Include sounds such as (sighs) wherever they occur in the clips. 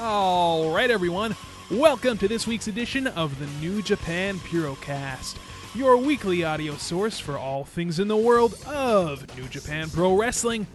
All right, everyone. Welcome to this week's edition of the New Japan Purocast, your weekly audio source for all things in the world of New Japan Pro Wrestling.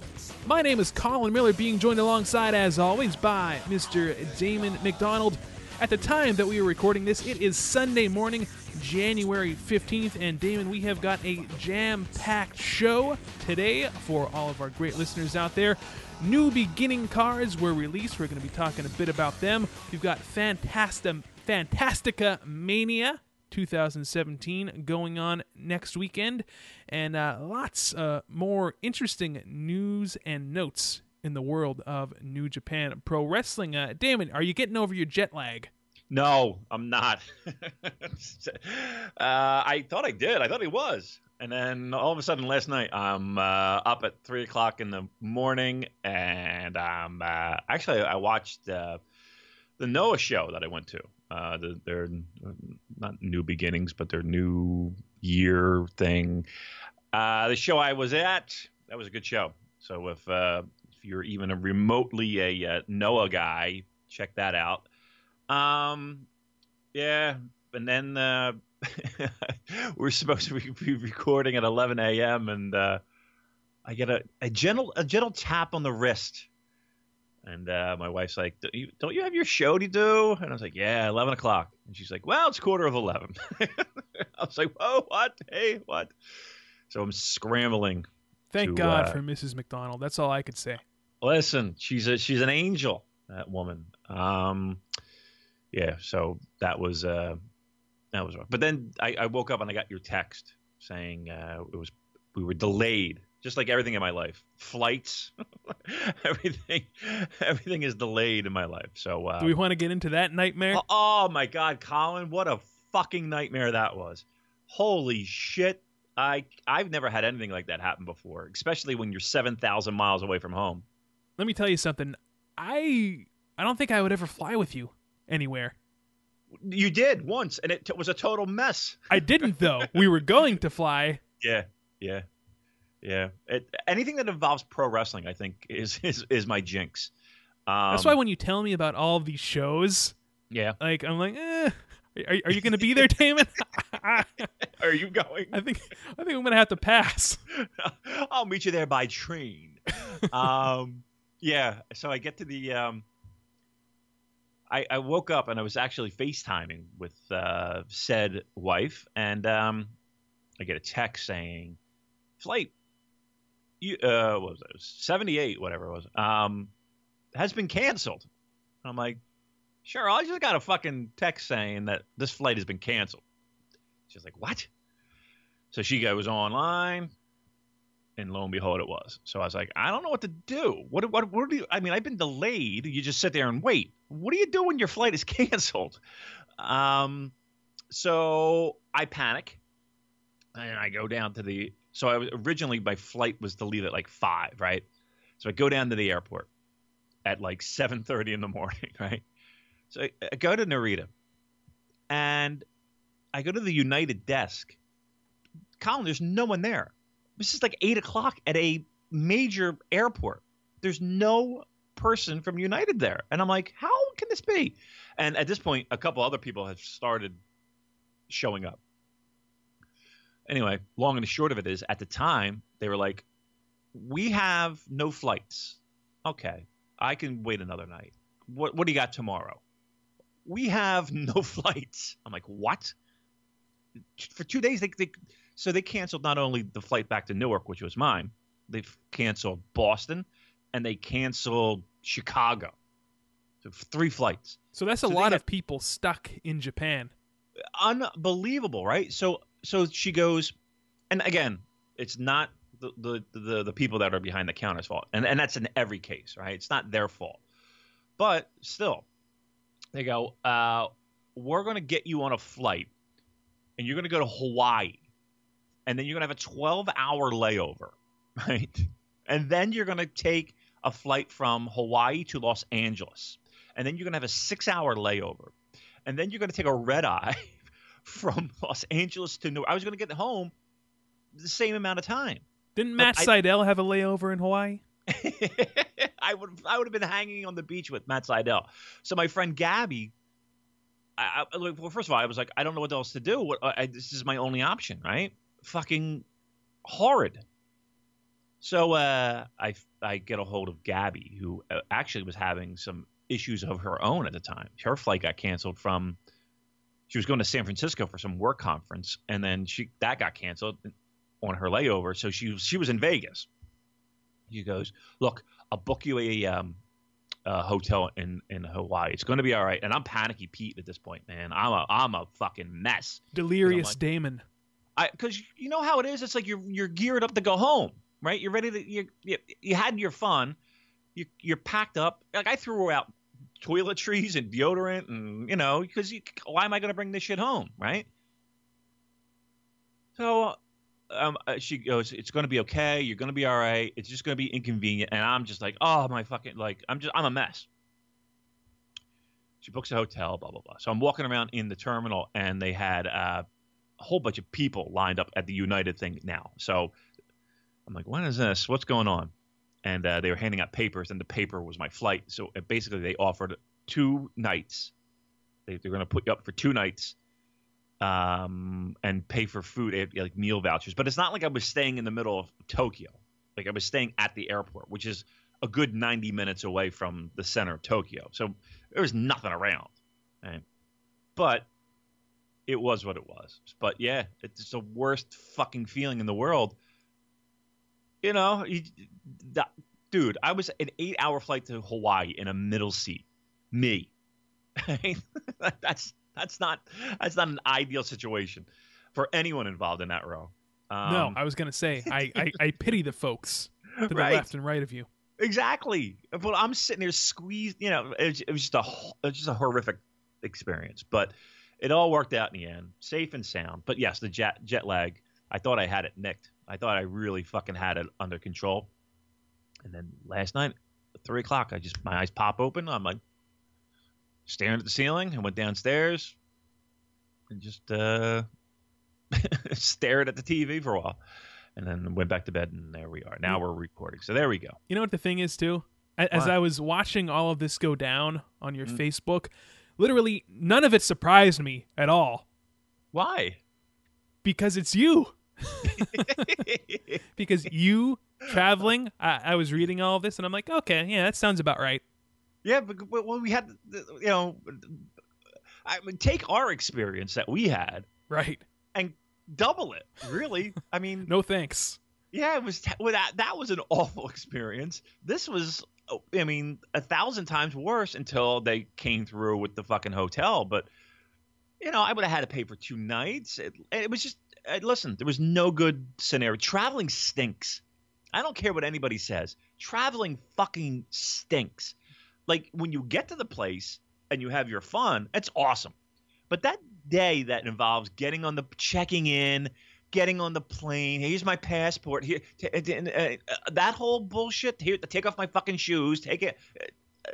My name is Colin Miller, being joined alongside, as always, by Mr. Damon McDonald. At the time that we are recording this, it is Sunday morning, January 15th, and Damon, we have got a jam packed show today for all of our great listeners out there. New beginning cards were released. We're going to be talking a bit about them. We've got Fantasta, Fantastica Mania 2017 going on next weekend, and uh, lots uh, more interesting news and notes in the world of New Japan Pro Wrestling. Uh, Damon, are you getting over your jet lag? No, I'm not. (laughs) uh, I thought I did. I thought he was. And then all of a sudden last night, I'm uh, up at three o'clock in the morning, and I'm uh, actually I watched uh, the Noah show that I went to. Uh, the, their not new beginnings, but their new year thing. Uh, the show I was at that was a good show. So if uh, if you're even a remotely a Noah guy, check that out. Um, yeah, and then (laughs) we're supposed to be recording at 11 a.m. and uh, I get a, a gentle a gentle tap on the wrist, and uh, my wife's like, don't you, "Don't you have your show to do?" And I was like, "Yeah, 11 o'clock." And she's like, "Well, it's quarter of 11." (laughs) I was like, "Oh, what? Hey, what?" So I'm scrambling. Thank to, God uh, for Mrs. McDonald. That's all I could say. Listen, she's a she's an angel. That woman. Um, yeah. So that was uh, that was rough. But then I, I, woke up and I got your text saying uh, it was we were delayed, just like everything in my life. Flights, (laughs) everything, (laughs) everything is delayed in my life. So uh, do we want to get into that nightmare? Oh, oh my God, Colin, what a fucking nightmare that was! Holy shit! I I've never had anything like that happen before, especially when you're seven thousand miles away from home. Let me tell you something. I I don't think I would ever fly with you anywhere. You did once, and it t- was a total mess. I didn't though. (laughs) we were going to fly. Yeah, yeah, yeah. It, anything that involves pro wrestling, I think, is (laughs) is, is my jinx. Um, That's why when you tell me about all of these shows, yeah, like I'm like, eh, are, are you going to be there, (laughs) Damon? are you going? I think I think I'm going to have to pass. I'll meet you there by train. um, yeah. So I get to the um, I, I, woke up and I was actually FaceTiming with uh, said wife, and um, I get a text saying, "Flight, you, uh, what was it? Seventy eight, whatever it was, um, has been canceled." I'm like, "Sure, I just got a fucking text saying that this flight has been canceled." She's like, "What?" So she goes online, and lo and behold, it was. So I was like, I don't know what to do. What, what, what do you? I mean, I've been delayed. You just sit there and wait. What do you do when your flight is (laughs) canceled? Um, so I panic, and I go down to the. So I was originally my flight was to leave at like five, right? So I go down to the airport at like seven thirty in the morning, (laughs) right? So I, I go to Narita, and I go to the United desk. Colin, there's no one there this is like eight o'clock at a major airport. There's no person from United there. And I'm like, how can this be? And at this point, a couple other people have started showing up. Anyway, long and the short of it is at the time, they were like, we have no flights. Okay, I can wait another night. What what do you got tomorrow? We have no (laughs) flights. I'm like, what? For two days, they, they so they canceled not only the flight back to Newark, which was mine, they've canceled Boston, and they canceled Chicago. So three flights. So that's a So lot got- of people stuck in Japan. unbelievable, right? So so she goes, and again, it's not the the the, the people that are behind the counter's fault, and and that's in every case, right? It's not their fault, but still, they go, uh, we're going to get you on a flight, and you're going to go to Hawaii, and then you're going to have a 12 hour layover, (laughs) right? And then you're going to take a flight from Hawaii to Los Angeles, and then you're going to have a six hour layover and then you're going to take a red eye (laughs) from Los Angeles to New. I was going to get home the same amount of time. Didn't But Matt I- Seidel have a layover in Hawaii? (laughs) I would I would have been hanging on the beach with Matt Seidel. So my friend Gabby, I, I, well, first of all, I was like, I don't know what else to do. What I, this is my only option, right? Fucking horrid. So uh, I I get a hold of Gabby, who uh, actually was having some issues of her own at the time. Her flight got canceled from. She was going to San Francisco for some work conference, and then she that got canceled on her layover. So she was she was in Vegas. She goes, "Look, I'll book you a um, a hotel in in Hawaii. It's going to be all right." And I'm panicky Pete at this point, man. I'm a I'm a fucking mess. Delirious like- Damon. I because you know how it is. It's like you're you're geared up to go home, right? You're ready to you you, you had your fun. You you're packed up. Like I threw out toiletries and deodorant, and you know because why am I going to bring this shit home, right? So. Um, uh, she goes, "It's going to be okay. You're going to be all right. It's just going to be inconvenient." And I'm just like, "Oh my fucking like, I'm just I'm a mess." She books a hotel, blah blah blah. So I'm walking around in the terminal, and they had uh, a whole bunch of people lined up at the United thing now. So I'm like, when is this? What's going on? And uh, they were handing out papers, and the paper was my flight. So uh, basically, they offered two nights. They, they're going to put you up for two nights um, and pay for food, eh, like meal vouchers. But it's not like I was staying in the middle of Tokyo. Like I was staying at the airport, which is a good 90 minutes away from the center of Tokyo. So there was nothing around. Right? But it was what it was. But yeah, it's the worst fucking feeling in the world. You know, you, that, dude, I was an eight hour flight to Hawaii in a middle seat. Me. (laughs) that's that's not that's not an ideal situation for anyone involved in that row. Um, no, I was gonna say I, I, I pity the folks (laughs) to the Right. left and right of you. Exactly. But I'm sitting there squeezed. You know, it was, it was just a it was just a horrific experience. But it all worked out in the end, safe and sound. But yes, the jet jet lag. I thought I had it nicked. I thought I really fucking had it under control. And then last night, at three o'clock, I just my eyes pop open. I'm like staring at the ceiling. I went downstairs and just uh, (laughs) stared at the TV for a while, and then went back to bed. And there we are. Now we're recording. So there we go. You know what the thing is too? As What? I was watching all of this go down on your Mm. Facebook, literally none of it surprised me at all Why? because it's you. (laughs) Because you traveling, I, I was reading all of this and I'm like, okay, yeah, that sounds about right. yeah, but, but well, we had, you know, I mean, take our experience that we had Right. and double it. Really, I mean, (laughs) No thanks. yeah, it was t- that that was an awful experience. This was, Oh, I mean, a thousand times worse until they came through with the fucking hotel. But you know, I would have had to pay for two nights. It, it was just, listen, there was no good scenario. Traveling stinks. I don't care what anybody says. Traveling fucking stinks. Like when you get to the place and you have your fun, it's awesome. But that day that involves getting on the checking in, getting on the plane, here's my passport, here t- t- uh, uh, that whole bullshit. Here, take off my fucking shoes, take it. uh,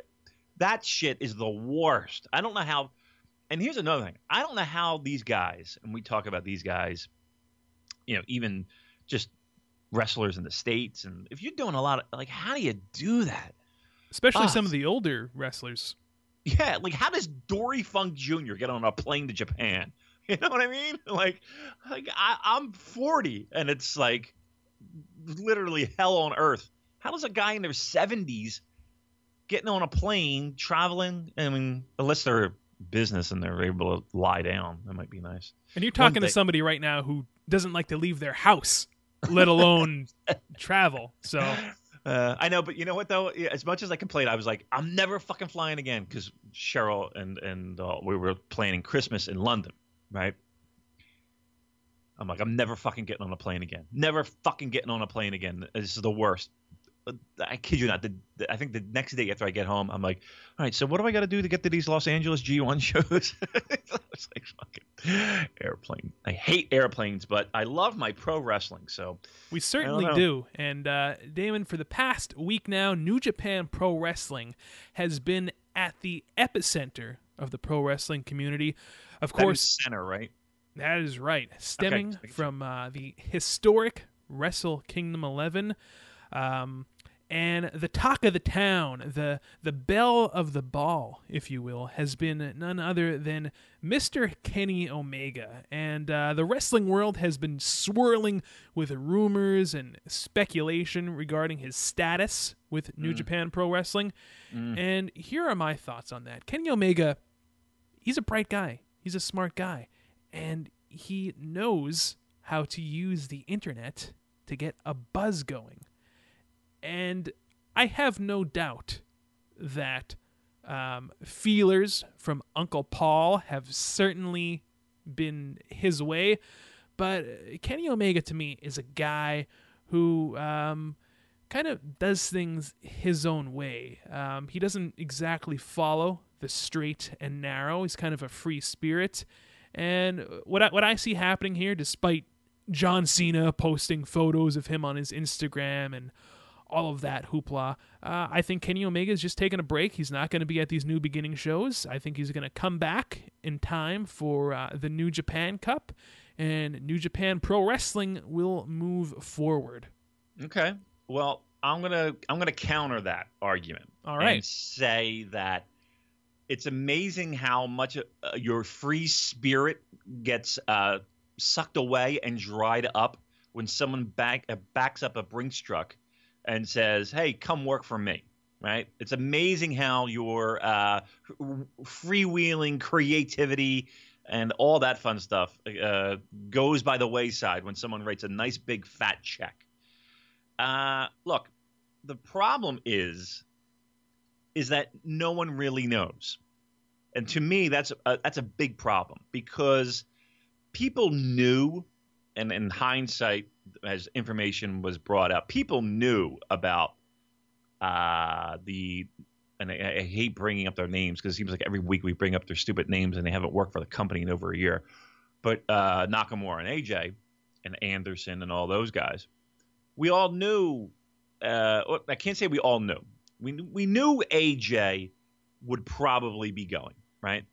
That shit is the worst. I don't know how. And here's another thing. I don't know how these guys, and we talk about these guys, you know, even just wrestlers in the states, and if you're doing a lot of like, how do you do that? Especially some of the older wrestlers. Yeah, like how does Dory Funk Jr. get on a plane to Japan? (laughs) You know what I mean? Like, like I, I'm 40, and it's like literally hell on earth. How does a guy in their 70s getting on a plane, traveling? I mean, unless they're business and they're able to lie down, that might be nice. And you're talking to thing- somebody right now who doesn't like to leave their house, let alone (laughs) travel. So Uh, I know, but you know what though? As much as I complained, I was like, I'm never fucking flying again because Cheryl and and uh, we were planning Christmas in London, right? I'm like, I'm never fucking getting on a plane again. Never fucking getting on a plane again. This is the worst. I kid you not. The, the, I think the next day after I get home, I'm like, all right, so what do I got to do to get to these Los Angeles G1 (laughs) shows? (laughs) it's like fucking airplane. I hate airplanes, but I love my pro wrestling. So we certainly do. And uh, Damon, for the past week now, New Japan Pro Wrestling has been at the epicenter of the pro wrestling community. Of that course, center, right? That is right. Stemming sure. from uh, the historic Wrestle Kingdom 11. Um, and the talk of the town, the the belle of the ball, if you will, has been none other than Mr. Kenny Omega. And uh, the wrestling world has been swirling with rumors and speculation regarding his status with New Japan Pro Wrestling. And here are my thoughts on that. Kenny Omega, he's a bright guy, he's a smart guy, and he knows how to use the internet to get a buzz going. And I have no doubt that um, feelers from Uncle Paul have certainly been his way. But Kenny Omega to me is a guy who um, kind of does things his own way. Um, he doesn't exactly follow the straight and narrow. He's kind of a free spirit. And what I, what I see happening here, despite John Cena posting photos of him on his Instagram and all of that hoopla. Uh, I think Kenny Omega is just taking a break. He's not going to be at these new beginning shows. I think he's going to come back in time for uh, the New Japan Cup, and New Japan Pro Wrestling will move forward. Okay. Well, I'm gonna I'm gonna counter that argument. All right. And say that it's amazing how much uh, your free spirit gets uh, sucked away and dried up when someone back uh, backs up a Brinks truck and says, "Hey, come work for me." Right? It's amazing how your uh, freewheeling creativity and all that fun stuff uh, goes by the wayside when someone writes a nice big fat check. Uh, look, the problem is is that no one really knows, and to me, that's a, that's a big problem because people knew, and in hindsight, as information was brought up, people knew about uh, the. And I, I hate bringing up their names because it seems like every week we bring up their stupid names and they haven't worked for the company in over a year. But uh, Nakamura and AJ and Anderson and all those guys, we all knew. Uh, I can't say we all knew. We we knew AJ would probably be going right.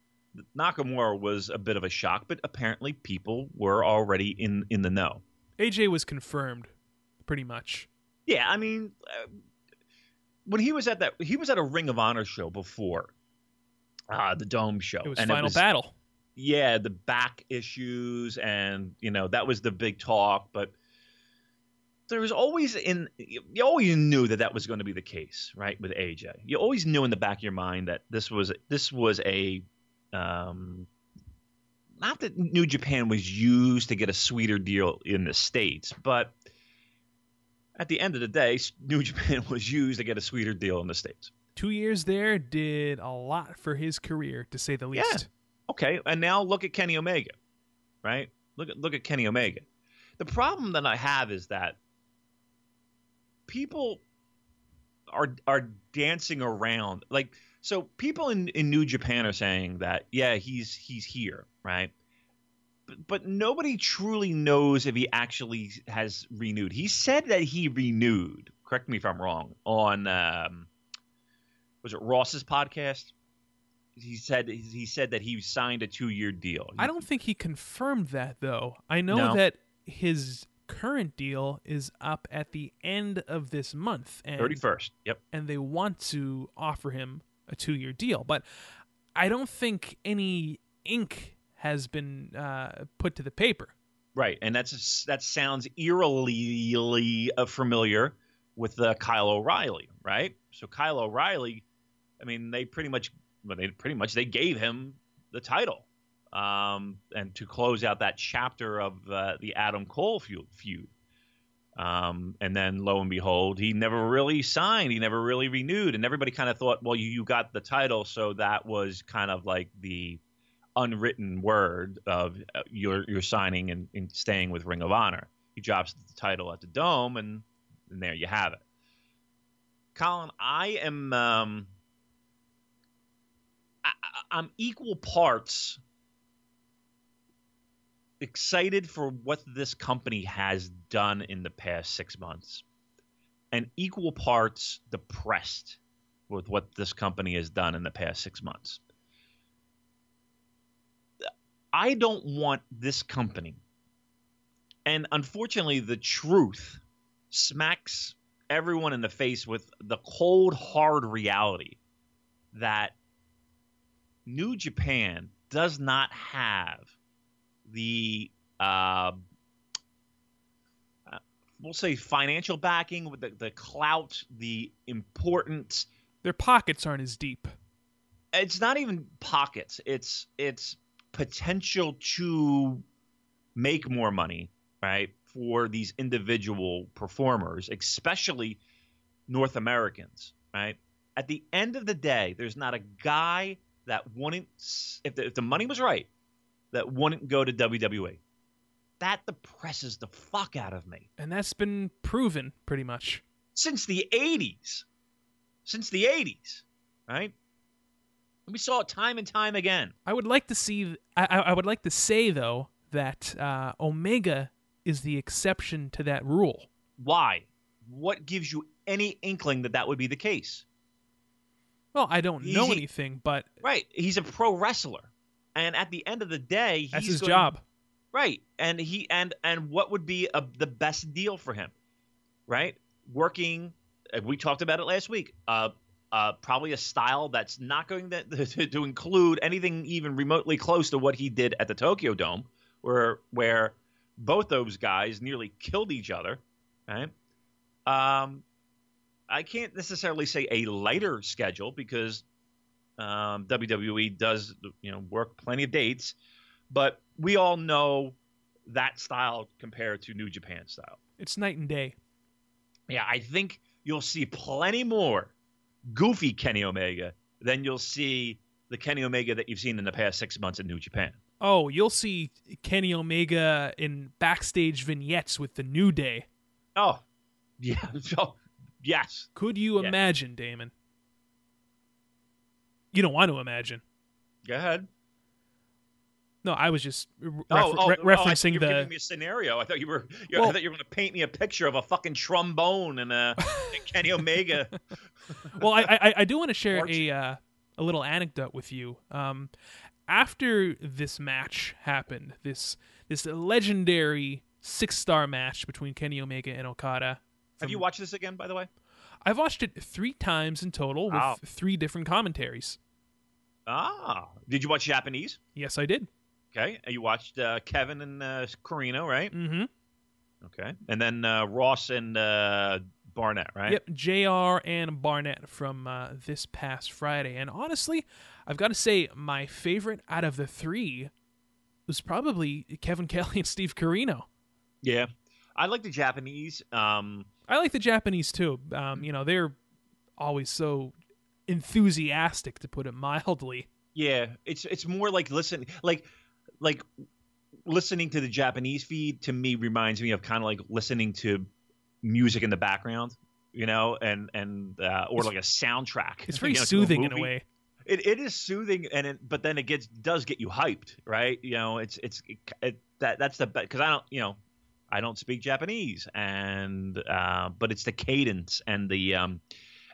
Nakamura was a bit of a shock, but apparently people were already in in the know. AJ was confirmed, pretty much. Yeah, I mean, uh, when he was at that, he was at a Ring of Honor show before uh, the Dome show. It was and Final Battle. yeah, the back issues, and you know that was the big talk. But there was always in you always knew that that was going to be the case, right? With AJ, you always knew in the back of your mind that this was this was a um, not that New Japan was used to get a sweeter deal in the states, but at the end of the day, New Japan (laughs) was used to get a sweeter deal in the states. Two years there did a lot for his career, to say the least. Yeah. Okay, and now look at Kenny Omega, right? Look at look at Kenny Omega. The problem that I have is that people are are dancing around like so people in, in New Japan are saying that yeah he's he's here right but, but nobody truly knows if he actually has renewed he said that he renewed correct me if I'm wrong on um, was it Ross's podcast he said he said that he signed a two year deal I don't think he confirmed that though. I know No. that his current deal is up at the end of this month, and thirty first yep and they want to offer him a two-year deal, but I don't think any ink has been uh, put to the paper. Right, and that's that sounds eerily familiar with uh, Kyle O'Reilly, right? So Kyle O'Reilly, I mean, they pretty much, well, they pretty much they gave him the title, um, and to close out that chapter of uh, the Adam Cole feud. Um, and then lo and behold, he never really signed. He never really renewed, and everybody kind of thought, well, you, you got the title, so that was kind of like the unwritten word of uh, you're you're signing and, and, staying with Ring of Honor. He drops the title at the Dome, and, and there you have it. Colin, I am um, I, I'm equal parts excited for what this company has done in the past six months, and equal parts depressed with what this company has done in the past six months. I don't want this company. And unfortunately, the truth smacks everyone in the face with the cold, hard reality that New Japan does not have the, uh, we'll say, financial backing, the, the clout, the importance. Their pockets aren't as deep. It's not even pockets. It's it's potential to make more money, right, for these individual performers, especially North Americans, right? At the end of the day, there's not a guy that wouldn't, if the, if the money was right, that wouldn't go to WWE. That depresses the fuck out of me. And that's been proven pretty much since the 80s. Since the 80s, right? We saw it time and time again. I would like to see. I, I would like to say though that uh, Omega is the exception to that rule. Why? What gives you any inkling that that would be the case? Well, I don't know anything, but right, he's a pro wrestler, and at the end of the day, that's his going, job. Right, and he and and what would be a, the best deal for him? Right, working. We talked about it last week. Uh, uh, probably a style that's not going to, (laughs) to, to, include anything even remotely close to what he did at the Tokyo Dome, where where both those guys nearly killed each other. Right? Um, I can't necessarily say a lighter schedule because um, WWE does you know work plenty of dates, but we all know that style compared to New Japan style. It's night and day. Yeah, I think you'll see plenty more goofy Kenny Omega, then you'll see the Kenny Omega that you've seen in the past six months in New Japan. Oh, you'll see Kenny Omega in backstage vignettes with the New Day. Oh, (laughs) yeah. Yes. Could you yes. imagine, Damon? You don't want to imagine. Go ahead. No, I was just re- oh, oh, re- referencing oh, the. Giving me a scenario. I thought you were. You well, I thought you were going to paint me a picture of a fucking trombone and a (laughs) Kenny Omega. (laughs) well, I, I, I do want to share a uh, a little anecdote with you. Um, after this match happened, this this legendary six star match between Kenny Omega and Okada. From, Have you watched this again, by the way? I've watched it three times in total with three different commentaries. Ah, did you watch Japanese? Yes, I did. Okay, you watched uh, Kevin and uh, Corino, right? Mm-hmm. Okay, and then uh, Ross and uh, Barnett, right? Yep, Jr. and Barnett from uh, this past Friday. And honestly, I've got to say my favorite out of the three was probably Kevin (laughs) Kelly and Steve Corino. Yeah, I like the Japanese. Um, I like the Japanese too. Um, you know, they're always so enthusiastic, to put it mildly. Yeah, it's it's more like listen, like like listening to the Japanese feed to me reminds me of kind of like listening to music in the background, you know, and and uh, or like a soundtrack. It's (laughs) very you know, soothing a in a way. It, it is soothing, and it, but then it gets does get you hyped, right? You know, it's it's it, that that's the because I don't you know I don't speak Japanese, and uh, but it's the cadence and the um,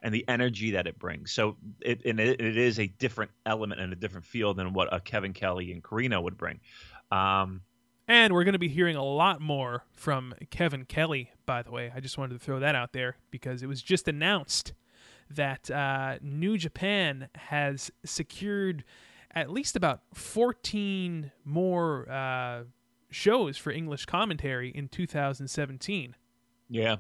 and the energy that it brings. So it and it, it is a different element and a different feel than what a Kevin Kelly and Corino would bring. Um, and we're going to be hearing a lot more from Kevin Kelly, by the way. I just wanted to throw that out there because it was just announced that uh, New Japan has secured at least about 14 more uh, shows for English commentary in 2017. Yeah.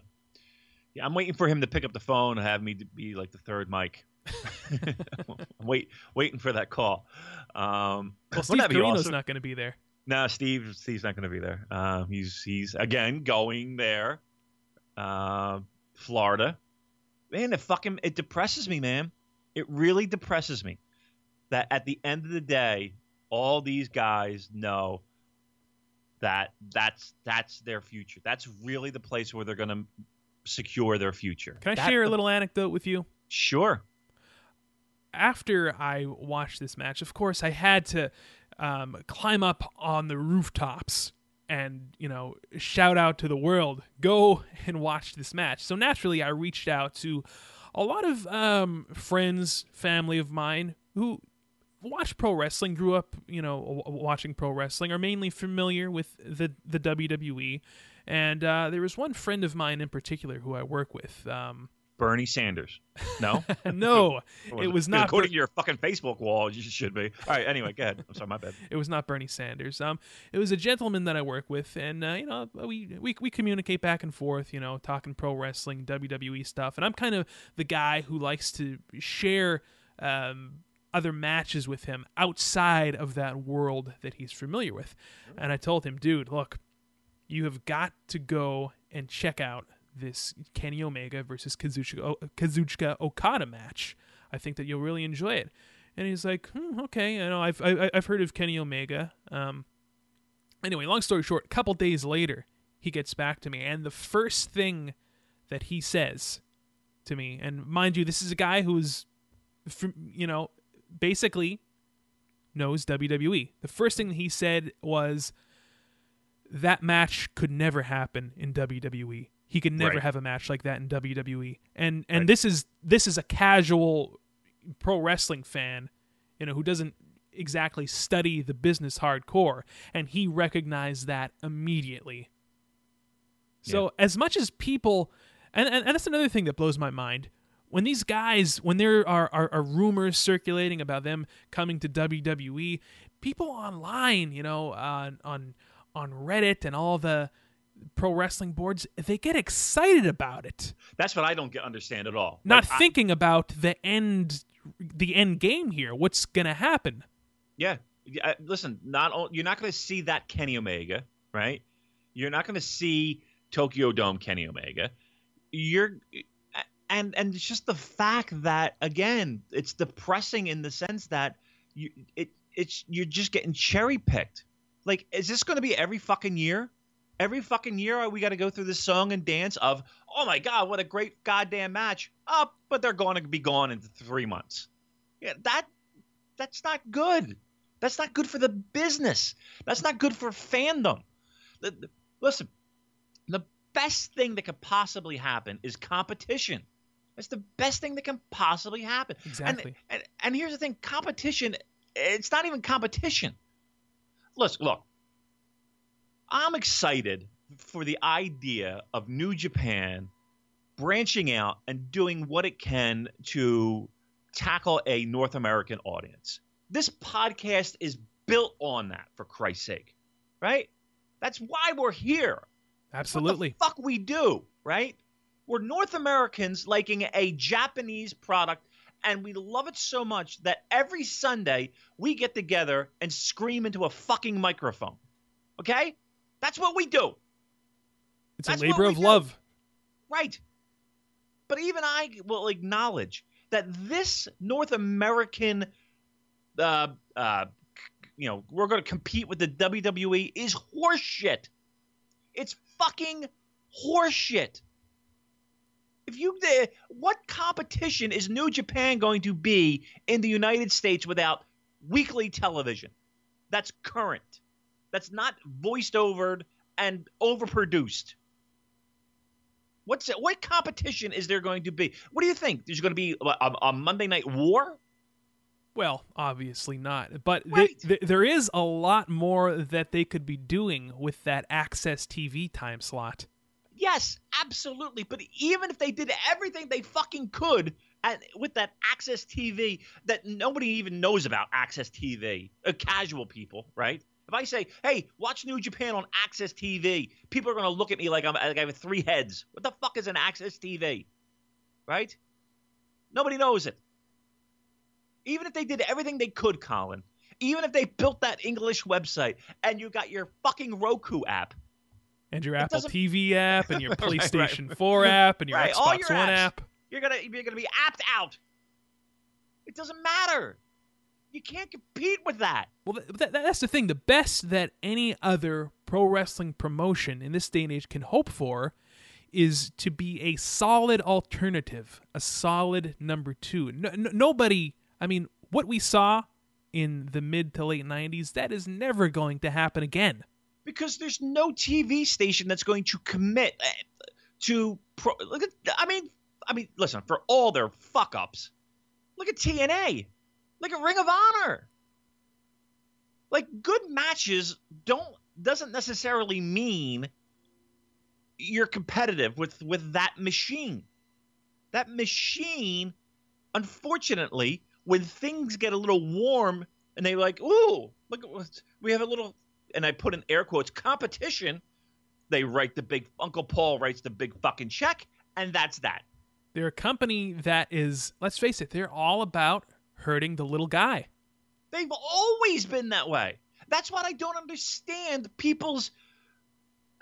Yeah, I'm waiting for him to pick up the phone and have me to be like the third mic. (laughs) (laughs) Wait, waiting for that call. Um, well, Steve Corino's awesome? not going to be there. No, Steve. Steve's not going to be there. Uh, he's he's again going there, uh, Florida. Man, it fucking it depresses me, man. It really depresses me that at the end of the day, all these guys know that that's that's their future. That's really the place where they're going to secure their future. Can I that, share a little anecdote with you? Sure. After I watched this match, of course, I had to um, climb up on the rooftops and you know shout out to the world, go (laughs) and watch this match. So naturally, I reached out to a lot of um, friends, family of mine who watch pro wrestling, grew up, you know, watching pro wrestling, are mainly familiar with the the WWE. And uh, there was one friend of mine in particular who I work with. Um, Bernie Sanders. No, (laughs) no, (laughs) it was not. According Ber- to your fucking Facebook wall, you should be. All right. Anyway, go ahead. I'm sorry, my bad. it was not Bernie Sanders. Um, it was a gentleman that I work with, and uh, you know, we, we we communicate back and forth. You know, talking pro wrestling, WWE stuff, and I'm kind of the guy who likes to share. Um, other matches with him outside of that world that he's familiar with. And I told him, dude, look, you have got to go and check out this Kenny Omega versus Kazuchika, Okada match. I think that you'll really enjoy it. And he's like, hmm, okay, I know, I've I, I've heard of Kenny Omega. Um, anyway, long story short, a couple days later, he gets back to me, and the first thing that he says to me, and mind you, this is a guy who's, you know, basically knows WWE. The first thing he said was that match could never happen in WWE. He could never right. have a match like that in WWE. And and right. this is this is a casual pro wrestling fan, you know, who doesn't exactly study the business hardcore, and he recognized that immediately. So yeah. as much as people and, and, and that's another thing that blows my mind. When these guys, when there are, are, are rumors circulating about them coming to WWE, people online, you know, on on on Reddit and all the pro wrestling boards, they get excited about it. That's what I don't get understand at all. Not like, thinking I, about the end the end game here. What's going to happen? Yeah. Listen, not you're not going to see that Kenny Omega, right? You're not going to see Tokyo Dome Kenny Omega. You're and and it's just the fact that again, it's depressing in the sense that you it it's you're just getting cherry picked. Like, is this going to be every fucking year? Every fucking year uh, we got to go through this song and dance of, oh my god, what a great goddamn match. Oh, but they're going to be gone in three months. Yeah, that that's not good. That's not good for the business. That's not good for fandom. The, the, listen, the best thing that could possibly happen is competition. That's the best thing that can possibly happen. Exactly. And, and, and here's the thing: competition. It's not even competition. Listen, look, I'm excited for the idea of New Japan branching out and doing what it can to tackle a North American audience. This podcast is built on that, for Christ's sake, right? That's why we're here. Absolutely. What the fuck we do, right? We're North Americans liking a Japanese product, and we love it so much that every Sunday we get together and scream into a fucking microphone. Okay? That's what we do. It's That's a labor of do. love. Right. But even I will acknowledge that this North American, uh, uh, you know, we're going to compete with the WWE is horseshit. It's fucking horseshit. If you, what competition is New Japan going to be in the United States without weekly television? That's current that's not voiced over and overproduced. What's it, what competition is there going to be? What do you think? There's going to be a, a Monday Night War? Well, obviously not. But right. there is a lot more that they could be doing with that AXS TV time slot. Yes, absolutely. But even if they did everything they fucking could at, with that AXS TV that nobody even knows about, AXS TV, uh, casual people, right? If I say, "Hey, watch New Japan on AXS TV," people are going to look at me like I'm like I have three heads. What the fuck is an AXS TV? Right? Nobody knows it. Even if they did everything they could, Colin, even if they built that English website and you got your fucking Roku app, and your It Apple doesn't- TV app, and your (laughs) Right, right. PlayStation 4 app, and your Right, Xbox your One apps. app. you're gonna you're gonna be apt out. It doesn't matter. You can't compete with that. Well, th- th- that's the thing. The best that any other pro wrestling promotion in this day and age can hope for is to be a solid alternative, a solid number two. No, no, nobody, I mean, what we saw in the mid to late 90s, that is never going to happen again. Because there's no TV station that's going to commit eh, to pro. Look at, I mean, I mean, listen, for all their fuck ups, look at TNA, look at Ring of Honor. Like good matches don't doesn't necessarily mean you're competitive with with that machine. That machine, unfortunately, when things get a little warm and they like, ooh, look we have a little and I put in air quotes competition, they write the big Uncle Paul writes the big fucking check, and that's that. They're a company that is, let's face it, they're all about hurting the little guy. They've always been that way. That's what I don't understand people's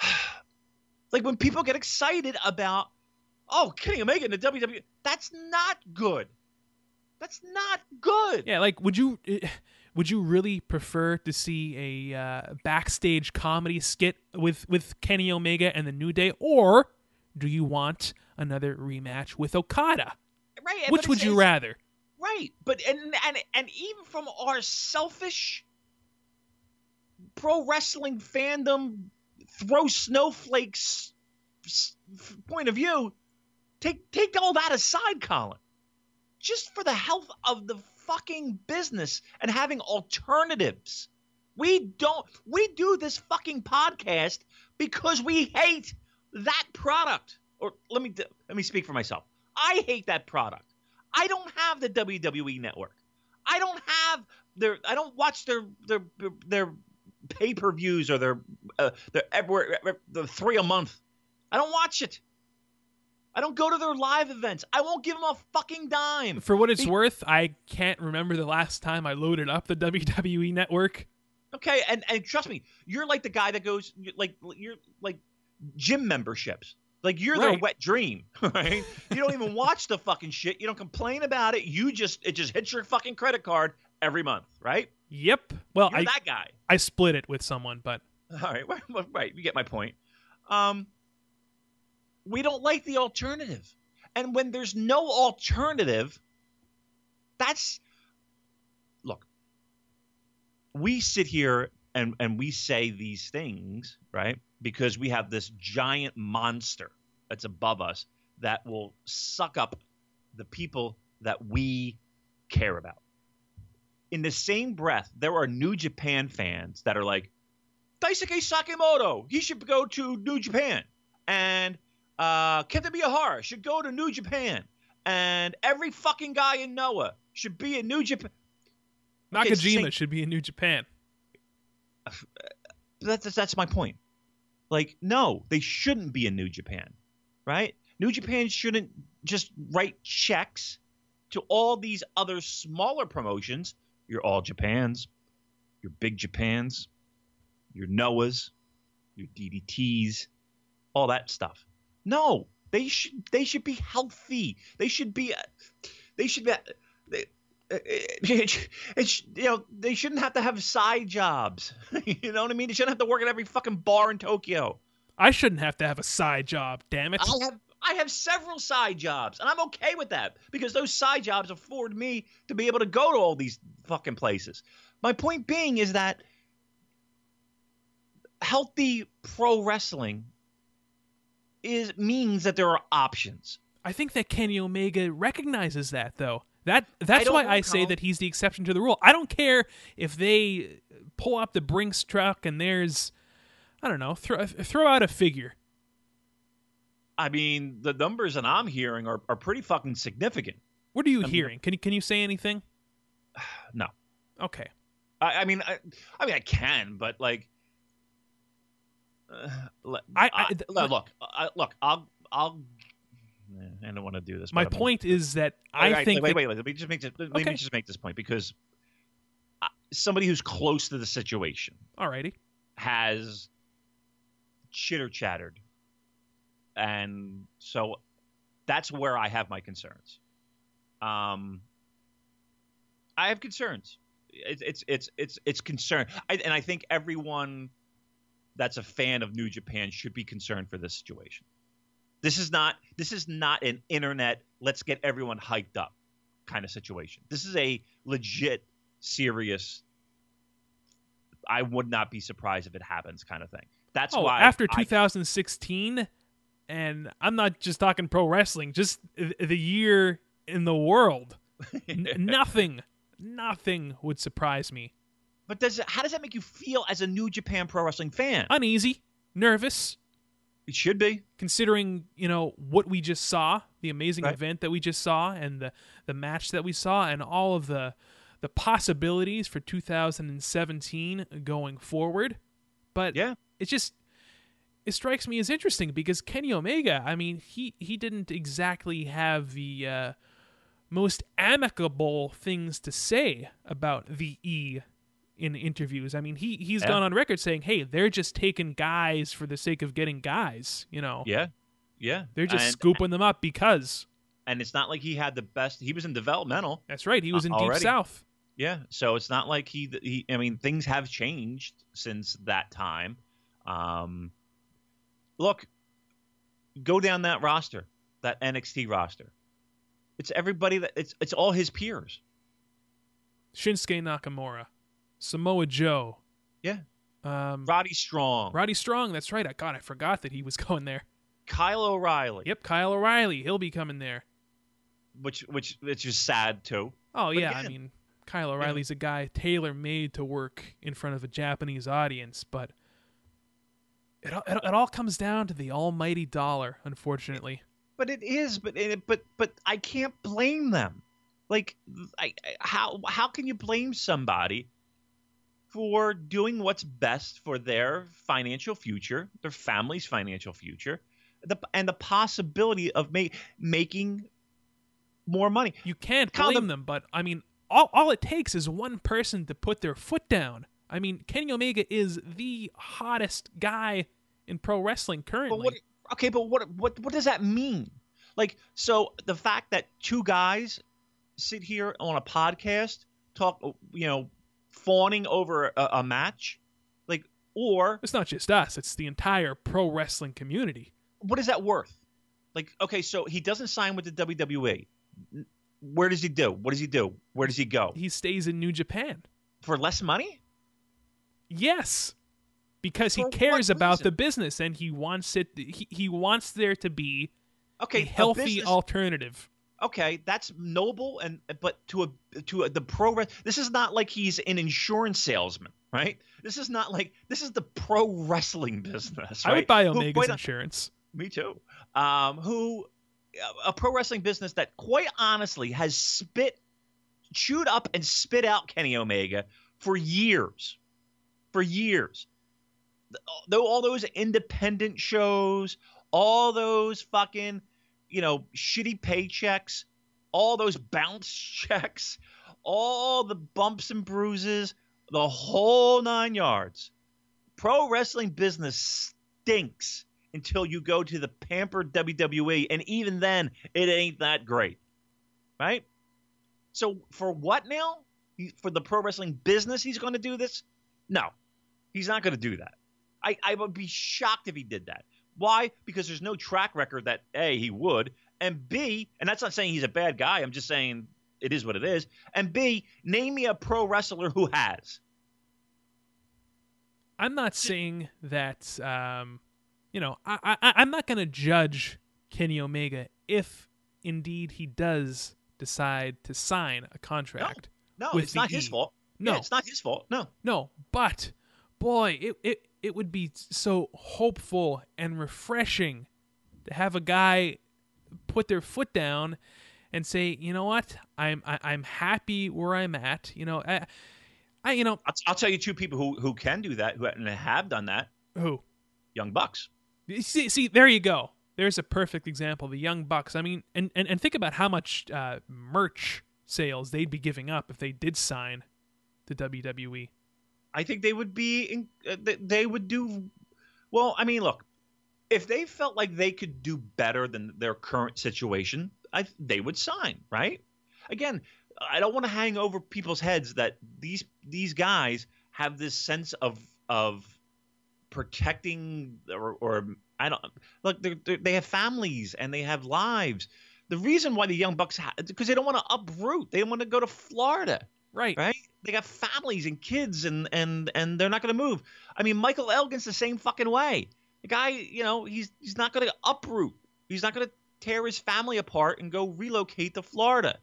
(sighs) like when people get excited about oh Kenny Omega in the WWE. That's not good. That's not good. Yeah, like would you eh, would you really prefer to see a uh, backstage comedy skit with with Kenny Omega and the New Day, or do you want another rematch with Okada? Right. Which would you rather? Right, but and and and even from our selfish pro wrestling fandom, throw snowflakes point of view, take take all that aside, Colin. Just for the health of the fucking business and having alternatives. We don't we do this fucking podcast because we hate that product. Or let me let me speak for myself. I hate that product. I don't have the WWE network. I don't have their. I don't watch their their their pay per views or their uh, their everywhere the three a month. I don't watch it. I don't go to their live events. I won't give them a fucking dime. For what it's Be- worth, I can't remember the last time I loaded up the (laughs) WWE network. Okay, and and trust me, you're like the guy that goes like you're like gym memberships. Like you're their wet dream, (laughs) right? you don't even watch the fucking shit. You don't complain about it. You just it just hits your fucking credit card every month, right? Yep. Well, You're I that guy. I split it with someone, but (laughs) All right, well, right. You get my point. Um, we don't like the alternative, and when there's no alternative, that's look. We sit here and and we say these things, right? Because we have this giant monster that's above us that will suck up the people that we care about. In the same breath, there are New Japan fans that are like, Daisuke Sekimoto, he should go to New Japan. And uh, Kento Miyahara should go to New Japan. And every fucking guy in Noah should be in New Japan. Okay, Nakajima same- should be in New Japan. (laughs) That's, that's, my point. Like, no, they shouldn't be in New Japan, right? New Japan shouldn't just write checks to all these other smaller promotions. You're All Japans, your Big Japans, your Noahs, your DDTs, all that stuff. No, they should they should be healthy. They should be they should be they, (laughs) it's you know they shouldn't have to have side jobs. (laughs) you know what I mean? They shouldn't have to work at every fucking bar in Tokyo. I shouldn't have to have a side job. Damn it! I have I have several side jobs, and I'm okay with that because those side jobs afford me to be able to go to all these fucking places. My point being is that healthy pro wrestling is means that there are options. I think that Kenny Omega recognizes that though. That that's don't why I say Colin. that he's the exception to the rule. I don't care if they pull up the Brinks truck and there's I don't know, throw throw out a figure. I mean, the numbers that I'm hearing are, are pretty fucking significant. What are you I mean- hearing? Can you can you say anything? (sighs) No. Okay. I, I mean, I, I mean, I can, but like, le- I- I- I- look, I, look, I'll, I'll. eh, I don't want to do this. My point is that I right, think Wait, that- wait, wait. Let me just make this. Let Okay. me just make this point because uh, somebody who's close to the situation Alrighty. has chitter chattered, and so that's where I have my concerns. Um, I have concerns. It's it's it's it's it's concern, I, and I think everyone that's a fan of New Japan should be concerned for this situation. This is not this is not an internet let's get everyone hyped up kind of situation. This is a legit, serious. I would not be surprised if it happens, kind of thing. That's oh, why after I- 2016, and I'm not just talking pro wrestling, just the year in the world. (laughs) N- nothing, nothing would surprise me. But does it, how does that make you feel as a New Japan Pro Wrestling fan? Uneasy, nervous, It should be. considering you know what we just saw, the amazing Right. event that we just saw, and the the match that we saw, and all of the the possibilities for 2017 going forward. But Yeah. it just it strikes me as interesting because Kenny Omega, I mean, he he didn't exactly have the uh, most amicable things to say about the E in interviews. I mean, he he's Yeah. gone on record saying, "Hey, they're just taking guys for the sake of getting guys." You know, Yeah. Yeah. they're just and, scooping them up because and it's not like he had the best. He was in developmental. that's right. He was Uh, in Deep already. South. Yeah. So it's not like he, he. I mean, things have changed since that time. Um, look, go down that roster, that NXT roster. It's everybody that it's it's all his peers. Shinsuke Nakamura, Samoa Joe, Yeah. um, Roddy Strong, Roddy Strong. That's right. I God, I forgot that he was (laughs) going there. Kyle O'Reilly. Yep, Kyle O'Reilly. He'll be coming there. Which which which is sad too. Oh But yeah, I mean Kyle O'Reilly's a guy tailor made to work in front of a Japanese audience, but it, all- it, it all comes down to the almighty dollar, unfortunately. But it is, but it, but but I can't blame them. Like, I- how how can you blame somebody for doing what's best for their financial future, their family's financial future, the, and the possibility of ma- making more money? You can't Kind blame them, but I mean, all all it takes is one person to put their foot down. I mean, Kenny Omega is the hottest guy in pro wrestling currently. But what? Okay, but what what what does that mean? Like, so the fact that two guys sit here on a podcast talk, you know, fawning over a, a match, like, or It's not just us; it's the entire pro wrestling community. what is that worth? Like, okay, so he doesn't sign with the WWE. Where does he do? What does he do? Where does he go? He stays in New Japan. For less money? Yes. Because he For what cares about the business and he wants it he, he wants there to be Okay, a healthy business- alternative. Okay, that's noble, and but to a to a, the pro this is not like he's an insurance salesman, right? This is not like this is the pro wrestling business. I would buy Omega's quite- insurance. Me too. Um, who a pro wrestling business that quite honestly has spit, chewed up and spit out Kenny Omega for years, for years. Though all those independent shows, all those fucking, you know, shitty paychecks, all those bounce (laughs) checks, all the bumps and bruises, the whole nine yards. Pro wrestling business stinks until you go to the pampered WWE, and even then, it ain't that great, right? So for what now? For the pro wrestling business, he's going to do this? No, he's not going to do that. I, I would be shocked if he did that. Why? Because there's no track record that a he would, and b, and that's not saying he's a bad guy. I'm just saying it is what it is. And b, name me a pro wrestler who has. I'm not saying that um you know, I, I I'm not gonna judge Kenny Omega if indeed he does decide to sign a contract. No, with it's not his E. fault. No. Yeah, it's not his fault. No. No, but boy, it, it it would be so hopeful and refreshing to have a guy put their foot down and say, you know what, I'm I, I'm happy where I'm at. You know, I, I, you know, I'll, I'll tell you two people who who can do that, who and have done that. who? Young Bucks. See, see, there you go. There's a perfect example. The Young Bucks. I mean, and and, and think about how much uh, merch sales they'd be giving up if they did sign the WWE. I think they would be. In, uh, they- would do. Well, I mean, look, if they felt like they could do better than their current situation, I they would sign, right? Again, I don't want to hang over people's heads that these these guys have this sense of of protecting or, or I don't look. They're, they're, they have families and they have lives. The reason why the young bucks ha- because they don't want to uproot. They want to go to Florida Right. right? They got families and kids, and and and they're not going to move. I mean, Michael Elgin's the same fucking way. The guy, you know, he's he's not going to uproot. He's not going to tear his family apart and go relocate to Florida,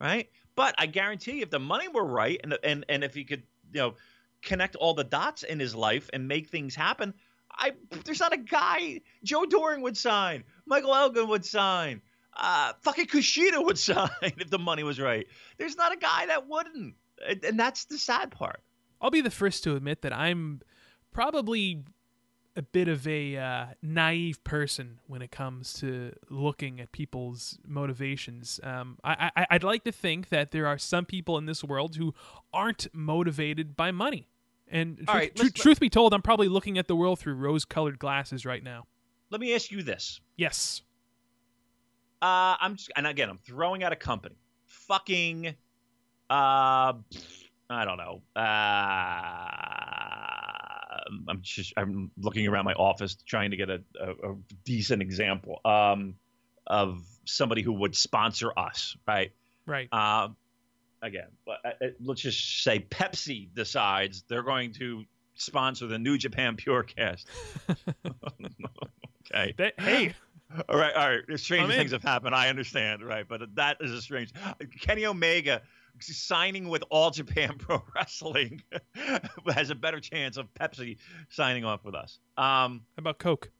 right? But I guarantee, you, if the money were right, and and and if he could, you know, connect all the dots in his life and make things happen, I there's not a guy Joe Doering would sign, Michael Elgin would sign. Uh, fucking Kushida would (laughs) sign if the money was right. There's not a guy that wouldn't, and, that's the sad part. I'll be the first to admit that I'm probably a bit of a uh, naive person when it comes to looking at people's motivations. Um, I, I, I'd like to think that there are some people in this world who aren't motivated by money. And All tru- right, let's- truth be told, I'm probably looking at the world through rose-colored glasses right now. Let me ask you this. Yes. Uh, I'm just, and again, I'm throwing out a company. Fucking, uh, I don't know. Uh, I'm just, I'm looking around my office trying to get a, a, a decent example um, of somebody who would sponsor us, right? Right. Um, again, but uh, uh, let's just say Pepsi decides they're going to sponsor the New Japan Purecast. (laughs) okay. Hey, All right, all right. Strange I'm in. things have happened. I understand, right? But that is a strange. Kenny Omega signing with All Japan (laughs) Pro Wrestling (laughs) has a better chance of Pepsi signing off with us. Um, how about Coke?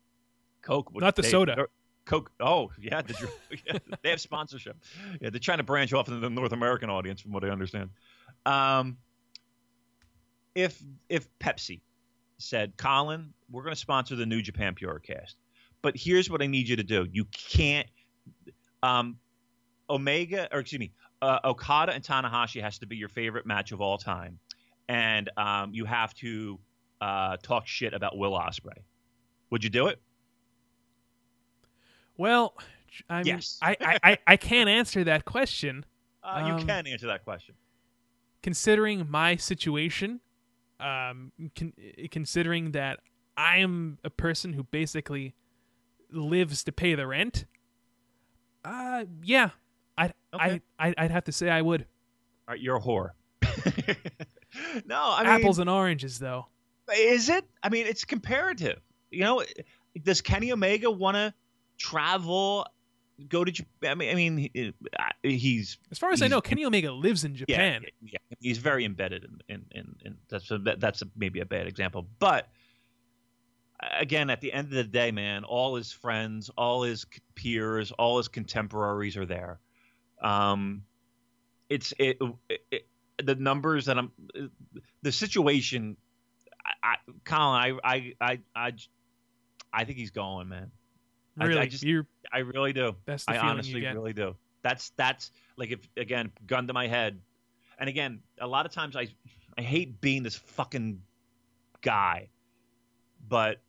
Coke, Not the they- soda. Coke. Oh, yeah, the, (laughs) yeah, they have sponsorship. Yeah, they're trying to branch off into the North American audience, from what I understand. Um, if if Pepsi said, Colin, we're going to sponsor the New Japan Purecast, but here's what I need you to do: you can't. Um, Omega, or excuse me, uh, Okada and Tanahashi has to be your favorite match of all time, and um, you have to uh, talk shit about Will Ospreay. Would you do it? Well, I mean, Yes. I, I, I, I can't answer that question. (laughs) Uh, you Um, can answer that question. considering my situation, um, con- considering that I am a person who basically lives to pay the rent, uh, yeah, Okay. I, I'd, I'd have to say I would. All right, you're a whore. (laughs) no, I mean, Apples and oranges, though. is it? I mean, it's comparative. You know, does Kenny Omega want to travel, go to Japan? I mean, I mean, he's As far as I know, Kenny Omega lives in Japan. yeah, he's very embedded in in, in, in that's a, that, that's a, maybe a bad example, but again, at the end of the day, man, all his friends, all his peers, all his contemporaries are there. Um, it's it, it, the numbers that I'm the situation. I, I Colin, I I I I, I think he's going, man. I- I Really, just- you're I really do. that's I honestly you really do. That's that's like if again, gun to my head. And again, a lot of times I I hate being this fucking guy, but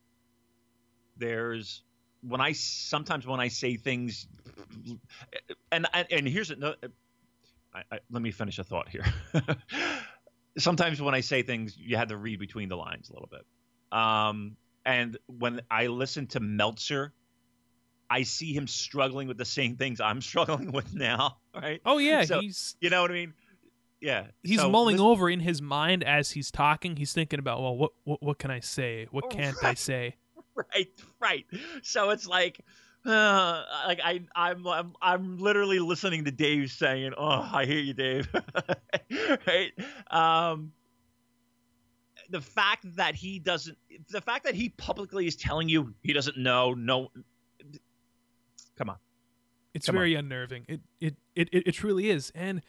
there's when I sometimes when I say things, and and, here's another. I, I, let me finish a thought here. (laughs) sometimes when I say things, you have to read between the lines a little bit. Um, and when I listen to Meltzer, I see him struggling with the same things I'm (laughs) struggling with now. Right? Oh yeah, So, he's You know what I mean? Yeah. he's So mulling listen- over in his mind as he's talking. He's thinking about, well, what what, what can I say? What Oh, can't I right. say? (laughs) right right so it's like uh, (laughs) like I, I'm, I'm, I'm literally listening to Dave saying, "Oh, I hear you, Dave." (laughs) right? Um, the fact that he doesn't, the fact that he publicly is telling you he doesn't know, no, come on, It's Come on. very unnerving. It, it it it it truly is. And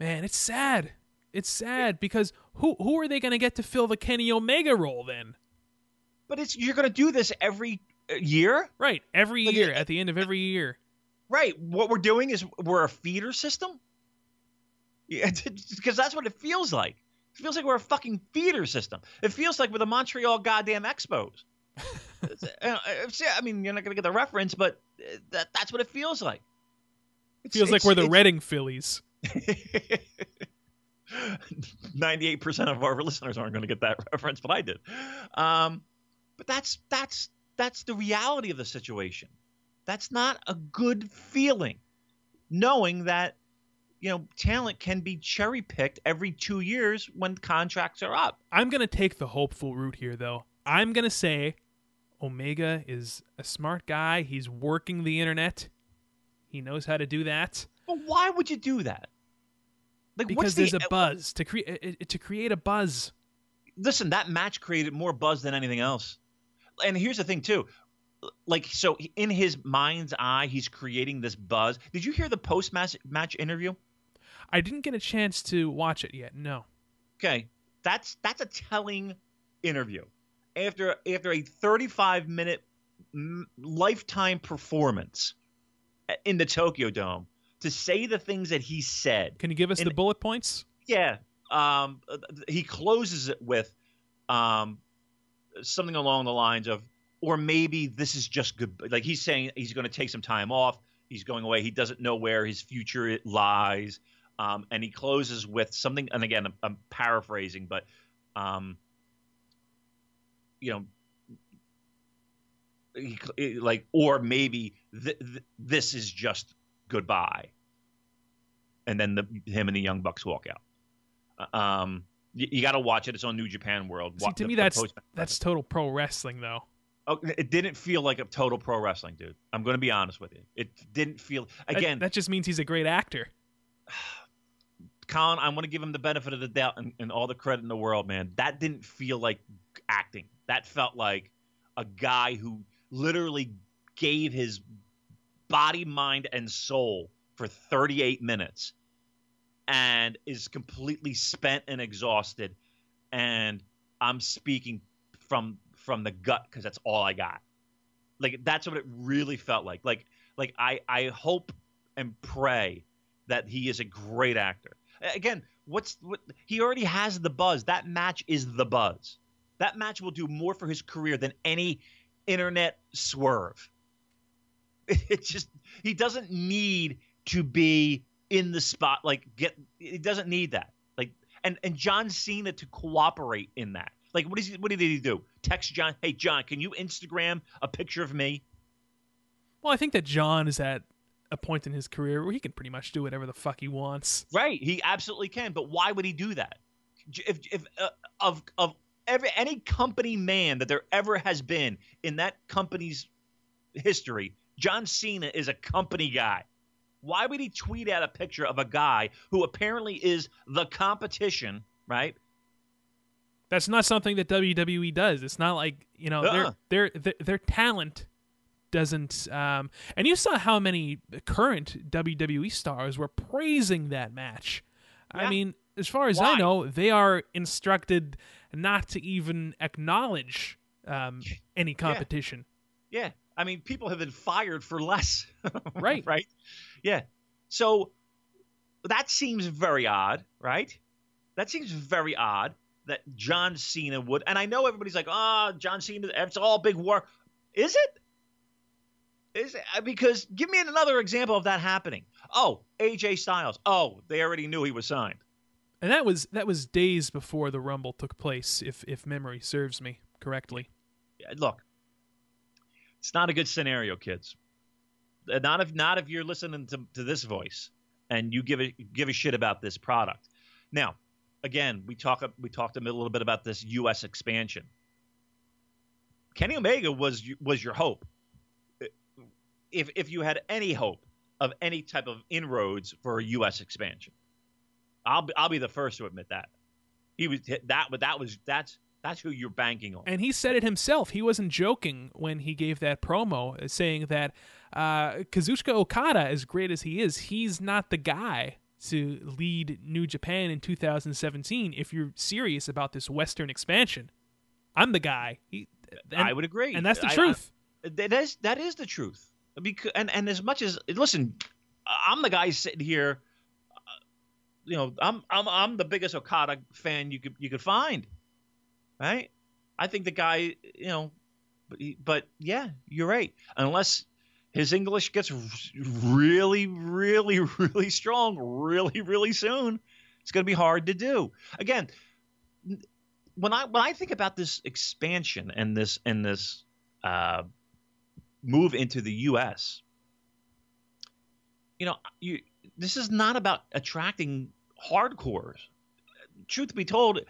man, it's sad. it's sad because who who are they going to get to fill the Kenny Omega role then? But it's you're going to do this every year, Right, every Like, year it- at the end of every year. right? What we're doing is we're a feeder system. Yeah, (laughs) because that's what it feels like. It feels like we're a fucking feeder system. It feels like we're the Montreal goddamn Expos. (laughs) It's, uh, I mean, you're not going to get the reference, but uh, that, that's what it feels like. It Feels like we're the it's- Reading Phillies. (laughs) Ninety-eight percent of our listeners aren't going to get that reference, but I did. Um, but that's that's that's the reality of the situation. That's not a good feeling, knowing that you know talent can be cherry picked every two years when contracts are up. I'm going to take the hopeful route here, though. I'm going to say Omega is a smart guy. He's working the internet. He knows how to do that But why would you do that? Like, because there's the, a uh, buzz to create uh, uh, to create a buzz. listen, that match created more buzz than anything else. And here's the thing too. Like so in his mind's eye, he's creating this buzz. Did you hear the post match match interview? I didn't get a chance to watch it yet. No. Okay. That's that's a telling interview. After after a 35 minute lifetime performance in the Tokyo Dome to say the things that he said. Can you give us And- the bullet points? Yeah. Um, he closes it with um, something along the lines of, or maybe this is just good. Like he's saying he's going to take some time off. He's going away. He doesn't know where his future lies. Um, and he closes with something. And again, I'm, I'm paraphrasing, but, um, you know, like, or maybe th- th- this is just goodbye. And then the, him and the Young Bucks walk out. Um, you, you got to watch it. It's on New Japan World. See, to the- me, the that's post- that's total pro wrestling, though. Oh, it didn't feel like a total pro wrestling, dude. I'm going to be honest with you. It didn't feel That- again. that, just means he's a great actor. (sighs) Colin, I'm going to give him the benefit of the doubt and, and all the credit in the world, man. That didn't feel like acting. That felt like a guy who literally gave his body, mind, and soul for 38 minutes and is completely spent and exhausted. And I'm speaking from from the gut because that's all I got. Like that's what it really felt like. Like like I I hope and pray that he is a great actor. Again, what's what he already has the buzz. That match is the buzz. That match will do more for his career than any internet swerve. (laughs) It just he doesn't need to be in the spot like get it doesn't need that. Like and and John Cena to cooperate in that. Like what is he, what did he do? Text John, "Hey John, can you Instagram a picture of me?" Well, I think that John is at a point in his career where he can pretty much do whatever the fuck he wants. Right, he absolutely can. But why would he do that? If if uh, of of every any company man that there ever has been in that company's history, John Cena is a company guy. Why would he tweet out a picture of a guy who apparently is the competition, right? That's not something that WWE does. It's not like you know Uh-uh. their, their their their talent doesn't. Um, and you saw how many current WWE stars were praising that match. I mean, as far as I know, they are instructed not to even acknowledge um, any competition. Yeah. I mean, people have been fired for less. (laughs) Right. right. Yeah. So that seems very odd, right? That seems very odd that John Cena would. And I know everybody's like, oh, John Cena, it's all big war. Is it? Is it? Uh, Because give me another example of that happening. Oh, AJ Styles. Oh, they already knew he was signed. And that was that was days before the Rumble took place, if if memory serves me correctly. Yeah, Look, it's not a good scenario, kids. Not if not if you're listening to, to this voice and you give a give a shit about this product. Now, again, we talk we talked a little bit about this U.S. expansion. Kenny Omega was was your hope. If if you had any hope of any type of inroads for a U.S. expansion, I'll be, I'll be the first to admit that he was that. But that was that's that's who you're banking on. And he said it himself. He wasn't joking when he gave that promo, saying that uh, Kazuchika Okada, as great as he is, he's not the guy to lead New Japan in 2017 if you're serious about this Western expansion. I'm the guy. He, and, I would agree, and that's the I- truth. I- that is that is the truth. Because and and as much as listen, I'm the guy sitting here. uh, You know, I'm I'm I'm the biggest Okada fan you could you could find, right? I think the guy, you know, but, he- but yeah, you're right. Unless his English gets really, really, really strong, really, really soon, it's going to be hard to do. Again, when I when I think about this expansion and this and this uh, move into the U.S., you know, you this is not about attracting hardcores. Truth be told,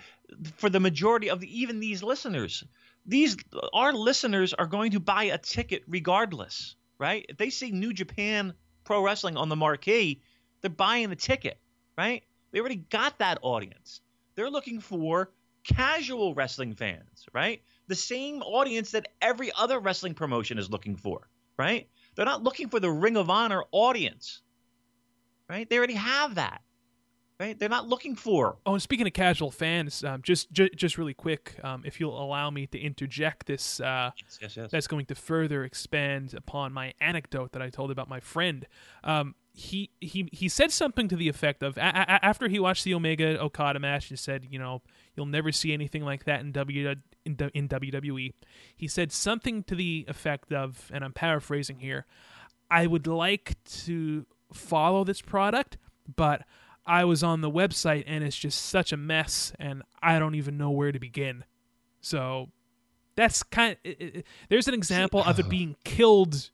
for the majority of the, even these listeners, these our listeners are going to buy a ticket regardless, right? If they see New Japan Pro Wrestling on the marquee, they're buying the ticket, right? They already got that audience. They're looking for casual wrestling fans, right? The same audience that every other wrestling promotion is looking for, right? They're not looking for the Ring of Honor audience, right? They already have that, right? They're not looking for Oh, and speaking of casual fans, um, just ju- just really quick, um, if you'll allow me to interject this, uh, yes, yes, that's going to further expand upon my anecdote that I told about my friend. Um, he he he said something to the effect of a- a- after he watched the Omega Okada match, he said, you know, you'll never see anything like that in W in, in WWE. He said something to the effect of, and I'm paraphrasing here, I would like to follow this product, but I was on the website and it's just such a mess, and I don't even know where to begin. So that's kind of it, it- there's an example of it (sighs) being killed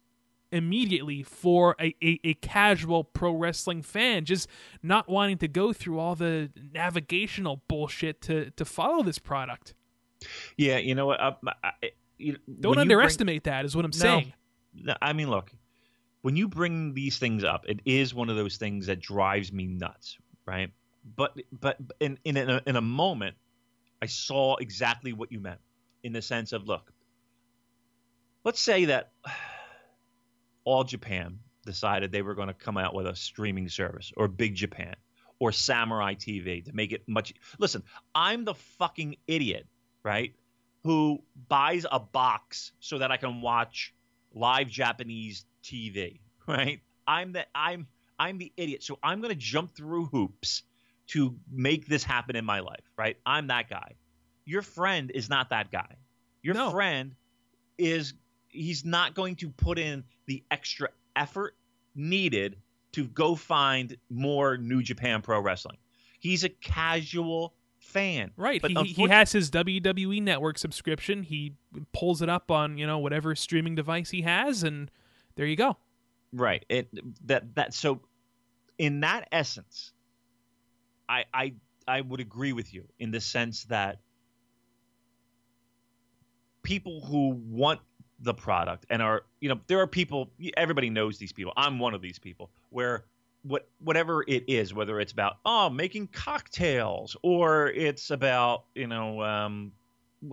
immediately for a, a, a casual pro wrestling fan just not wanting to go through all the navigational bullshit to to follow this product yeah. You know what? Uh, I, I- you, don't you bring- underestimate that is what i'm saying No, I mean, look, when you bring these things up, it is one of those things that drives me nuts, right? But but in in a, in a moment, I saw exactly what you meant in the sense of look. Let's say that (sighs) all Japan decided they were going to come out with a streaming service or Big Japan or Samurai TV to make it much. Listen, I'm the fucking idiot, right? Who buys a box so that I can watch live Japanese TV, (laughs) right? I'm the I'm I'm the idiot. So I'm going to jump through hoops to make this happen in my life, right? I'm that guy. Your friend is not that guy. Your No. friend is he's not going to put in the extra effort needed to go find more New Japan Pro Wrestling. He's a casual fan. right But he, he has his wwe network subscription he pulls it up on you know whatever streaming device he has and there you go Right. It that that so in that essence, I I I would agree with you in the sense that people who want the product and are you know there are people everybody knows these people. I'm one of these people where what whatever it is, whether it's about oh making cocktails or it's about you know um,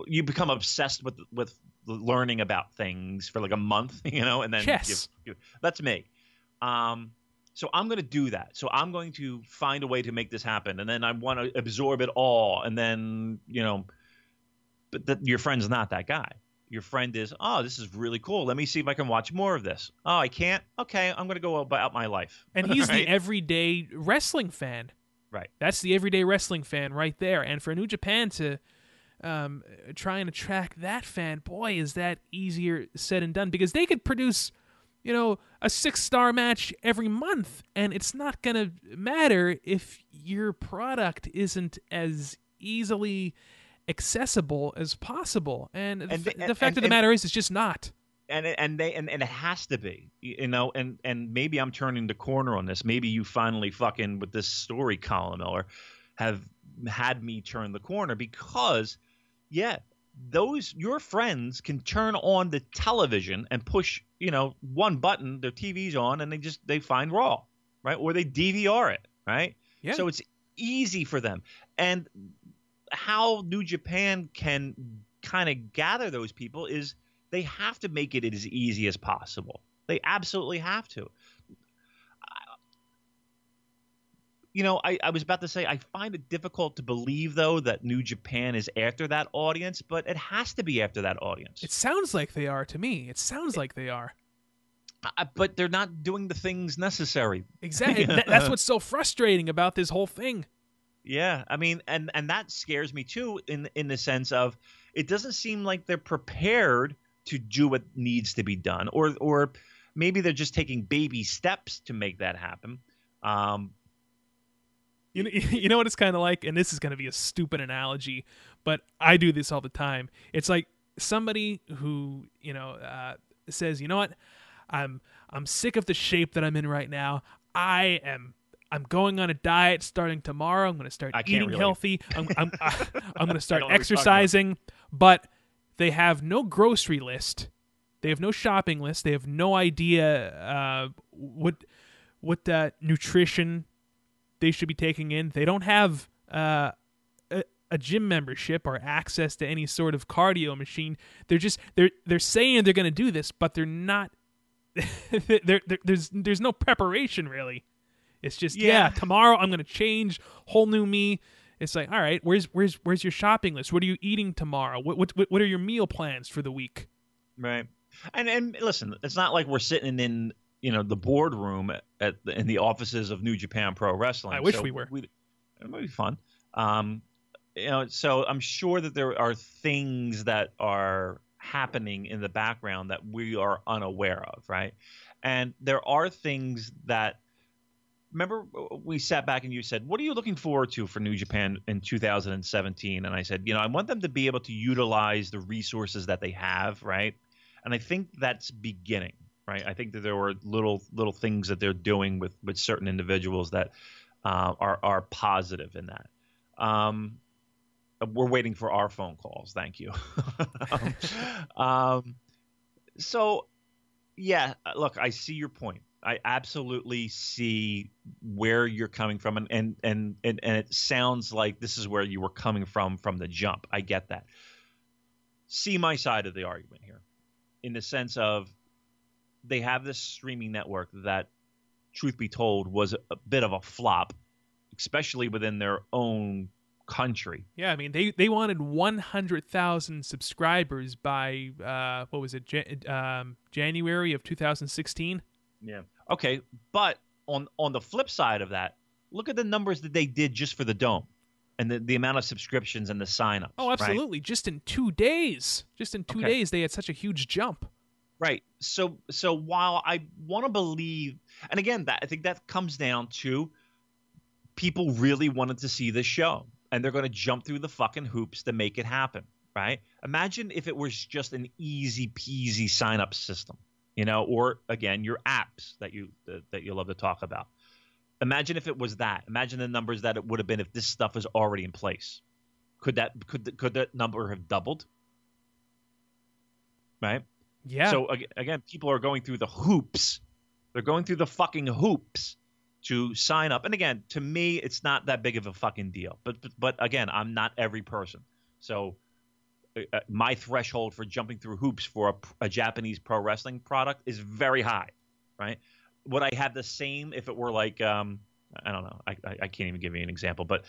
you become obsessed with with learning about things for like a month, (laughs) you know, and then Chess. you- you- that's me. Um, so I'm going to do that. So I'm going to find a way to make this happen, and then I want to absorb it all, and then you know, but that your friend's not that guy. Your friend is, oh, this is really cool. Let me see if I can watch more of this. Oh, I can't. Okay, I'm going to go about my life. and he's Right? the everyday wrestling fan Right. That's the everyday wrestling fan right there. And for New Japan to um, try and attract that fan, boy, is that easier said and done because they could produce, you know, a six star match every month, and it's not going to matter if your product isn't as easily accessible as possible. And, And the, the- the fact and- of the and- matter is, it's just not. and it- and they and, and it has to be you know and and maybe i'm turning the corner on this maybe you finally fucking with this story colin miller have had me turn the corner because yeah those your friends can turn on the television and push you know one button their tv's on and they just they find raw right or they dvr it right Yeah. so it's easy for them and how new japan can kind of gather those people is they have to make it as easy as possible. They absolutely have to. You know, I, I was about to say I find it difficult to believe though that New Japan is after that audience, but it has to be after that audience. It sounds like they are to me. It sounds like they are. Uh, but they're not doing the things necessary. Exactly. (laughs) That- that's what's so frustrating about this whole thing. Yeah, I mean, and and that scares me too, in in the sense of it doesn't seem like they're prepared to do what needs to be done, or or maybe they're just taking baby steps to make that happen. Um, You know, (laughs) you know what it's kind of like, and this is going to be a stupid analogy, but I do this all the time. It's like somebody who you know uh, says, "You know what? I'm I'm sick of the shape that I'm in right now. I am." I'm going on a diet starting tomorrow. I'm going to start eating relate. healthy. I'm I'm, (laughs) (laughs) I'm going to start know what you're talking about. exercising, but they have no grocery list. They have no shopping list. They have no idea uh, what what uh, nutrition they should be taking in. They don't have uh, a, a gym membership or access to any sort of cardio machine. They're just they're they're saying they're going to do this, but they're not. (laughs) there there- there's there's no preparation really. It's just yeah. Yeah. tomorrow I'm going to change whole new me. It's like all right, where's where's where's your shopping list? What are you eating tomorrow? What what what are your meal plans for the week? Right. And and listen, it's not like we're sitting in you know the boardroom at the, in the offices of New Japan Pro Wrestling. I wish So we were. it might be fun. Um, you know, so I'm sure that there are things that are happening in the background that we are unaware of, right? And there are things that remember we sat back and you said, "What are you looking forward to for New Japan in 2017?" And I said, "You know, I want them to be able to utilize the resources that they have, right?" And I think that's beginning, right? I think that there were little little things that they're doing with with certain individuals that uh, are are positive in that. Um, we're waiting for our phone calls. Thank you. (laughs) um, so, yeah, look, I see your point. I absolutely see where you're coming from, and and and and, and it sounds like this is where you were coming from from the jump. I get that. See my side of the argument here, in the sense of they have this streaming network that, truth be told, was a bit of a flop, especially within their own country. Yeah, I mean they they wanted 100,000 subscribers by uh what was it Jan- um, January of 2016. Yeah. Okay, but on on the flip side of that, look at the numbers that they did just for the dome, and the, the amount of subscriptions and the signups. Oh, right? absolutely. Just in 2 days. Just in 2 Okay. days they had such a huge jump. Right. So so while I want to believe, and again, that I think that comes down to people really wanted to see this show, and they're going to jump through the fucking hoops to make it happen. Right. Imagine if it was just an easy peasy sign up system, you know, or again your apps that you that, you love to talk about. Imagine if it was that. Imagine the numbers that it would have been if this stuff was already in place. Could that could could that number have doubled? Right. Yeah. So again, people are going through the hoops. They're going through the fucking hoops to sign up. And again, to me, it's not that big of a fucking deal. But but, but again, I'm not every person. So uh, uh, my threshold for jumping through hoops for a, a Japanese pro wrestling product is very high, right? Would I have the same if it were like um, I don't know. I, I, I can't even give you an example, but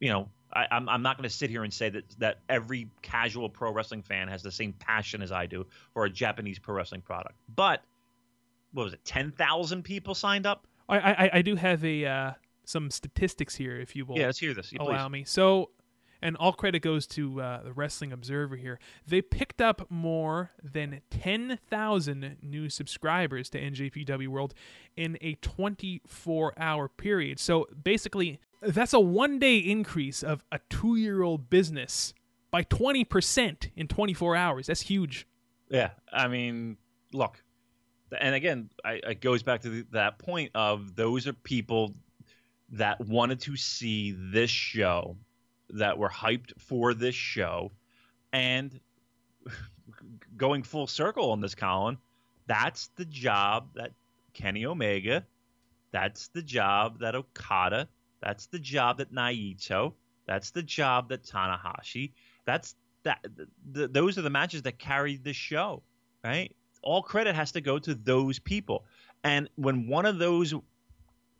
you know, I, I'm I'm not going to sit here and say that that every casual pro wrestling fan has the same passion as I do for a Japanese pro wrestling product. But what was it? Ten thousand people signed up. I, I I do have a uh, some statistics here if you will Yeah, let's hear this. Yeah, please. allow me. So, and all credit goes to uh, the Wrestling Observer here. They picked up more than 10,000 new subscribers to NJPW World in a 24 hour period. So, basically, that's a one day increase of a two year old business by 20% in 24 hours. That's huge. Yeah, I mean, look, and again, I, it goes back to the, that point of those are people that wanted to see this show, that were hyped for this show, and (laughs) going full circle on this, Colin, that's the job that Kenny Omega, that's the job that Okada, that's the job that Naito, that's the job that Tanahashi, that's that. Th- those are the matches that carried the show, right? All credit has to go to those people, and when one of those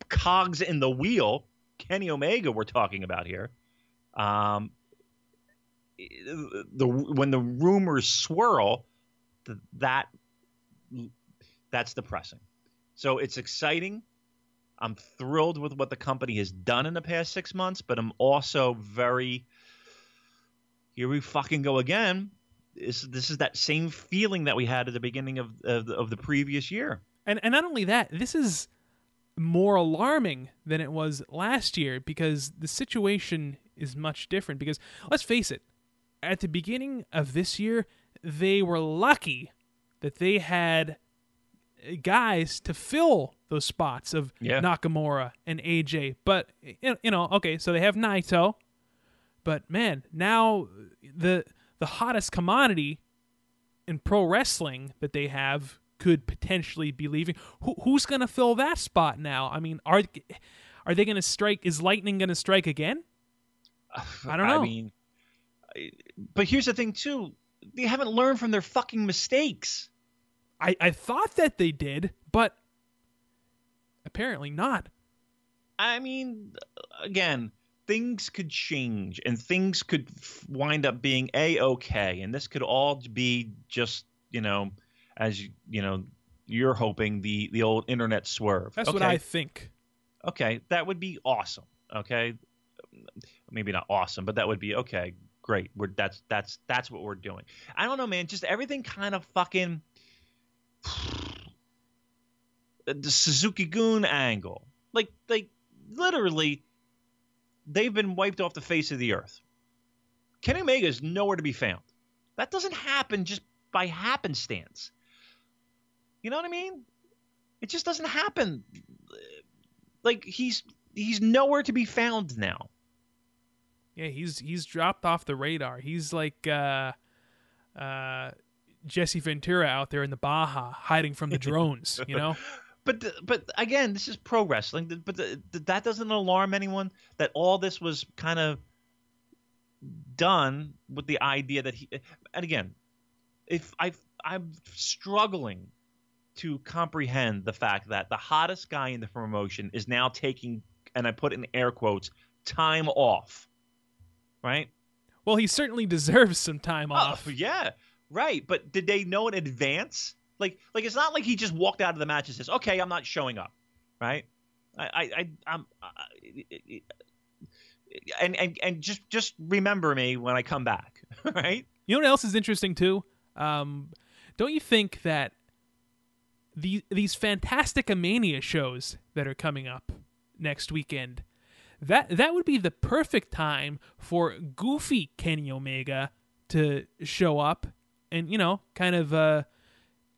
cogs in the wheel Kenny Omega we're talking about here. Um, the when the rumors swirl, that that's depressing. So it's exciting. I'm thrilled with what the company has done in the past six months, but I'm also very here we fucking go again. This, this is that same feeling that we had at the beginning of of of the previous year. And and not only that, this is more alarming than it was last year because the situation is much different. Because let's face it, at the beginning of this year, they were lucky that they had uh, guys to fill those spots of yeah. Nakamura and AJ. But you know, okay, so they have Naito, but man, now the the hottest commodity in pro wrestling that they have could potentially be leaving. Who, who's going to fill that spot now? I mean, are are they going to strike? Is Lightning going to strike again? (laughs) I don't know. I mean, but here's the thing too: they haven't learned from their fucking mistakes. I I thought that they did, but apparently not. I mean, again, things could change and things could wind up being a okay, and this could all be just you know, as you know, you're hoping the the old internet swerve. That's okay. what I think. Okay, that would be awesome. Okay, maybe not awesome, but that would be okay. Great. We're that's that's that's what we're doing. I don't know, man. Just everything kind of fucking (sighs) the Suzuki-gun angle. Like like literally they've been wiped off the face of the earth. Kenny Omega is nowhere to be found. That doesn't happen just by happenstance. You know what I mean? It just doesn't happen. Like he's he's nowhere to be found now. Yeah, he's he's dropped off the radar. He's like uh, uh, Jesse Ventura out there in the Baja, hiding from the (laughs) drones. you know. But but again, this is pro wrestling. But the, the, that doesn't alarm anyone that all this was kind of done with the idea that he. And again, if I I'm struggling to comprehend the fact that the hottest guy in the promotion is now taking, and I put in air quotes, time off. Right. Well, he certainly deserves some time oh, off. Yeah, right. But did they know in advance? Like, like it's not like he just walked out of the match and says, "Okay, I'm not showing up," right? I, I, I I'm, I, and and and just just remember me when I come back, (laughs) right? You know what else is interesting too? Um, don't you think that these these Fantastic Mania shows that are coming up next weekend, that that would be the perfect time for goofy Kenny Omega to show up and you know kind of uh,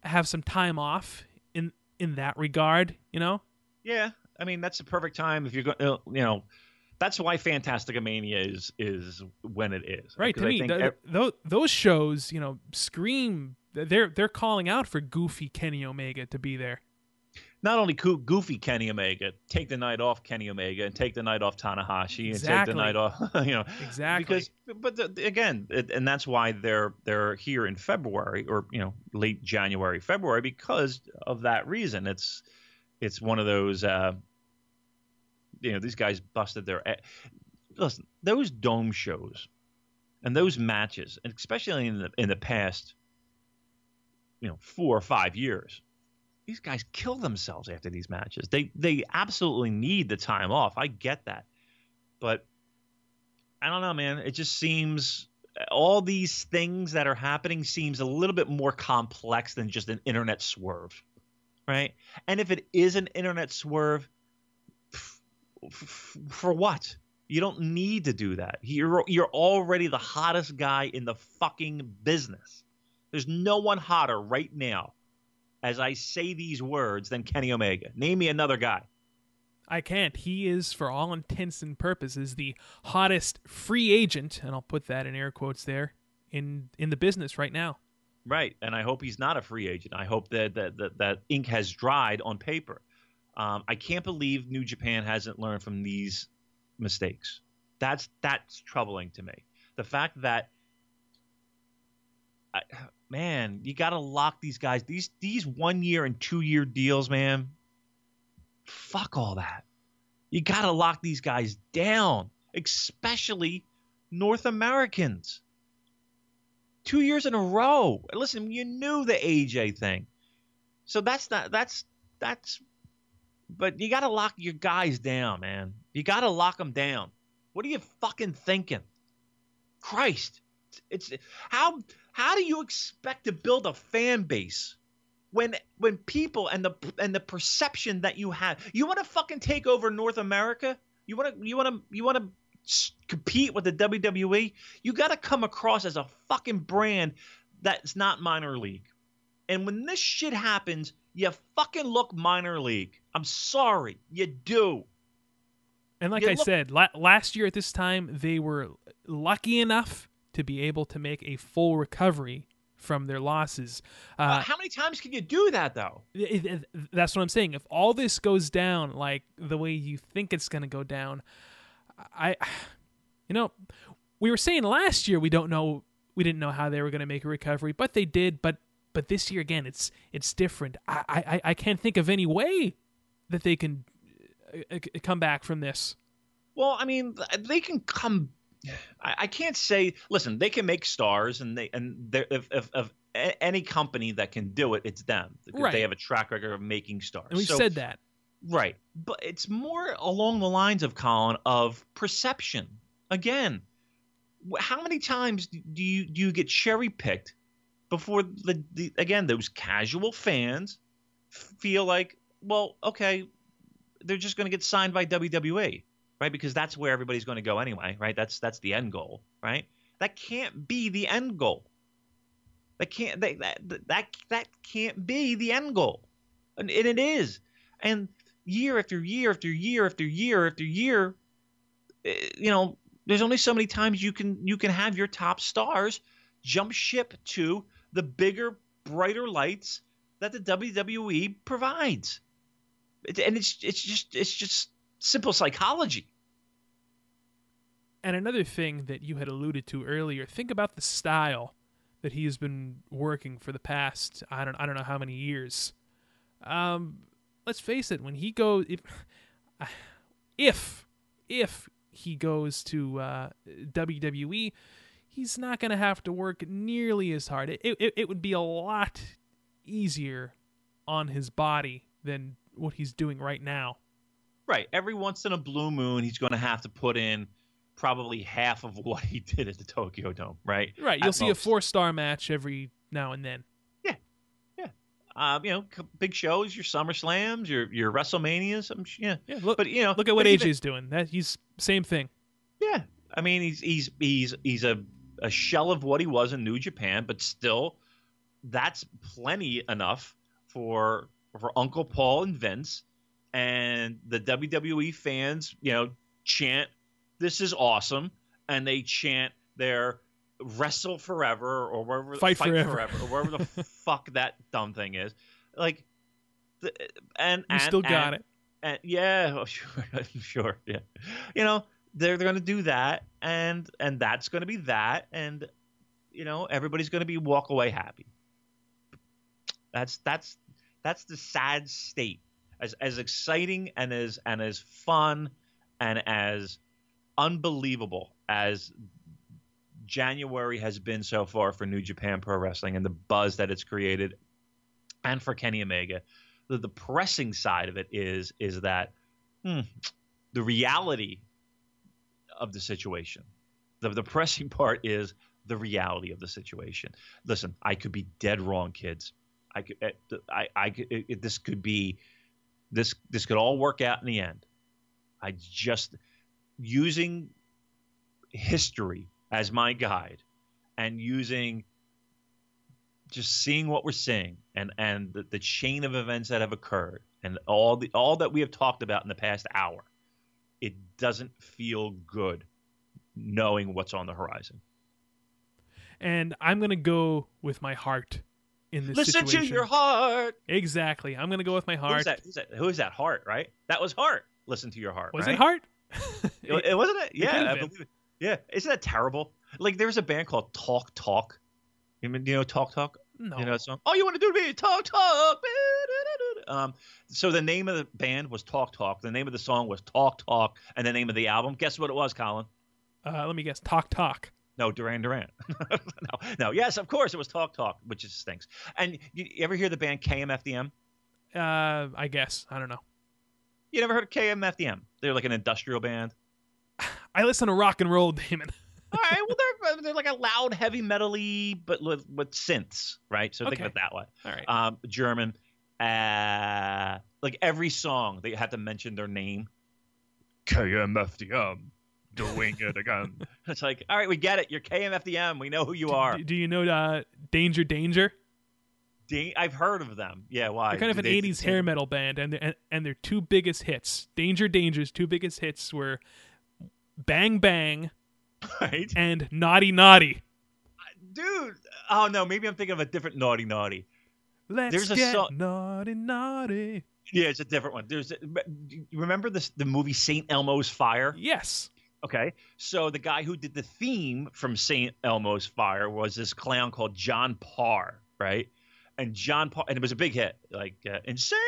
have some time off in in that regard. You know. Yeah, I mean that's the perfect time if you're going. to You know, that's why Fantastic Mania is is when it is. Right to me, those those shows, you know, scream. They're they're calling out for goofy Kenny Omega to be there. Not only goofy Kenny Omega, take the night off Kenny Omega, and take the night off Tanahashi, exactly. and take the night off, (laughs) you know, exactly. Because, but the, again, it, and that's why they're they're here in February or you know late January, February because of that reason. It's it's one of those uh, you know these guys busted their listen those dome shows and those matches and especially in the in the past you know four or five years these guys kill themselves after these matches they they absolutely need the time off i get that but i don't know man it just seems all these things that are happening seems a little bit more complex than just an internet swerve right and if it is an internet swerve for what? You don't need to do that. You're you're already the hottest guy in the fucking business. There's no one hotter right now as I say these words than Kenny Omega. Name me another guy. I can't. He is, for all intents and purposes, the hottest free agent, and I'll put that in air quotes there, in in the business right now. Right, and I hope he's not a free agent. I hope that that that, that ink has dried on paper. Um, I can't believe New Japan hasn't learned from these mistakes. That's that's troubling to me. The fact that, I, man, you got to lock these guys. These these one year and two year deals, man. Fuck all that. You got to lock these guys down, especially North Americans. Two years in a row. Listen, you knew the AJ thing. So that's not that's that's but you got to lock your guys down, man. You got to lock them down. What are you fucking thinking? Christ. It's how how do you expect to build a fan base when when people and the and the perception that you have? You want to fucking take over North America? You want to you want to you want to compete with the WWE you got to come across as a fucking brand that's not minor league. And when this shit happens you fucking look minor league. I'm sorry. You do. And like you I look- said, la- last year at this time, they were lucky enough to be able to make a full recovery from their losses. Uh, Uh, how many times can you do that though it- it- that's what I'm saying. If all this goes down like the way you think it's going to go down, I, you know, we were saying last year we don't know, we didn't know how they were going to make a recovery, but they did. But but this year again, it's it's different. I I, I can't think of any way that they can uh, uh, come back from this. Well, I mean, they can come. I, I can't say. Listen, they can make stars, and they and they're- if if, if any company that can do it, it's them. Right. They have a track record of making stars. And we've So- said that. right, but it's more along the lines of Colin of perception. Again, how many times do you do you get cherry picked before the, the again those casual fans feel like, well, okay, they're just going to get signed by WWE, right? Because that's where everybody's going to go anyway, right? That's that's the end goal, right? That can't be the end goal. That can't that that that, can't be the end goal, and, and it is. And year after year after year after year after year, eh, you know, there's only so many times you can you can have your top stars jump ship to the bigger, brighter lights that the WWE provides. And it's it's just it's just simple psychology. And another thing that you had alluded to earlier, think about the style that he has been working for the past I don't I don't know how many years. Um, let's face it, when he goes if (sighs) if if he goes to uh, WWE, he's not going to have to work nearly as hard. It, it it would be a lot easier on his body than what he's doing right now. Right. Every once in a blue moon, he's going to have to put in probably half of (laughs) what he did at the Tokyo Dome. Right. Right, you'll At see a four star match every now and then. Yeah. Yeah. Um, you know, big shows, your Summer Slams, your your WrestleManias. I'm, yeah. Yeah, look, But you know, look at what but even- AJ's doing. That he's same thing. Yeah, I mean he's he's he's he's a a shell of what he was in New Japan, but still, that's plenty enough for for Uncle Paul and Vince and the WWE fans. You know, chant, "This is awesome," and they chant their "Wrestle Forever" or wherever Fight Forever. or wherever the (laughs) fuck that dumb thing is. Like, the, and You and, still got and- it. and yeah, oh, (laughs) sure, sure, yeah. You know, they're they're going to do that, and and that's going to be that, and you know, everybody's going to be walk away happy. That's that's that's the sad state. As as exciting and as and as fun and as unbelievable as January has been so far for New Japan Pro Wrestling and the buzz that it's created, and for Kenny Omega, the, the pressing side of it is is that hmm, the reality of the situation. The, the pressing (laughs) part is the reality of the situation. Listen, I could be dead wrong, kids. I could, eh, I, I, it, it- this could be, this, this could all work out in the end. I just using history as my guide and using just seeing what we're seeing and and the, the chain of events that have occurred and all the all that we have talked about in the past hour it doesn't feel good knowing what's on the horizon And I'm gonna go with my heart in this listen situation. to your heart Exactly. I'm gonna go with my who's heart. that who's that who's that heart right that was heart listen to your heart Was right? it heart? (laughs) it, it wasn't it yeah could've I believe it. yeah isn't that terrible like there's a band called talk talk you mean you know talk talk no. You know that song? All you want to do to me, talk, talk. Um, so the name of the band was Talk Talk. The name of the song was Talk Talk, and the name of the album. Guess what it was, Colin? Uh, let me guess. Talk Talk. No, Duran Duran. (laughs) no, no. Yes, of course it was Talk Talk, which just stinks. And you, you ever hear the band KMFDM? Uh, I guess. I don't know. You never heard of KMFDM? They're like an industrial band. (sighs) I listen to rock and roll, (laughs) Damon. All right, well they're they're like a loud, heavy metally, but with, with synths, right? So think of it that way. All right. Um, German. Uh, like every song, they have to mention their name. KMFDM, doing it again. (laughs) it's like, all right, we get it. You're KMFDM. We know who you are. Do, do you know uh, Danger Danger? Da- I've heard of them. Yeah, why? They're kind of Do an they- '80s hair metal band, and and, and their two biggest hits, Danger Danger's two biggest hits were Bang Bang (laughs) right? and Naughty Naughty. Dude, oh no, maybe I'm thinking of a different naughty naughty. Let's There's a get song- naughty naughty. Yeah, it's a different one. There's, you remember this the movie Saint Elmo's Fire? Yes. Okay, so the guy who did the theme from Saint Elmo's Fire was this clown called John Parr, right? And John Parr, and it was a big hit, like uh, in Saint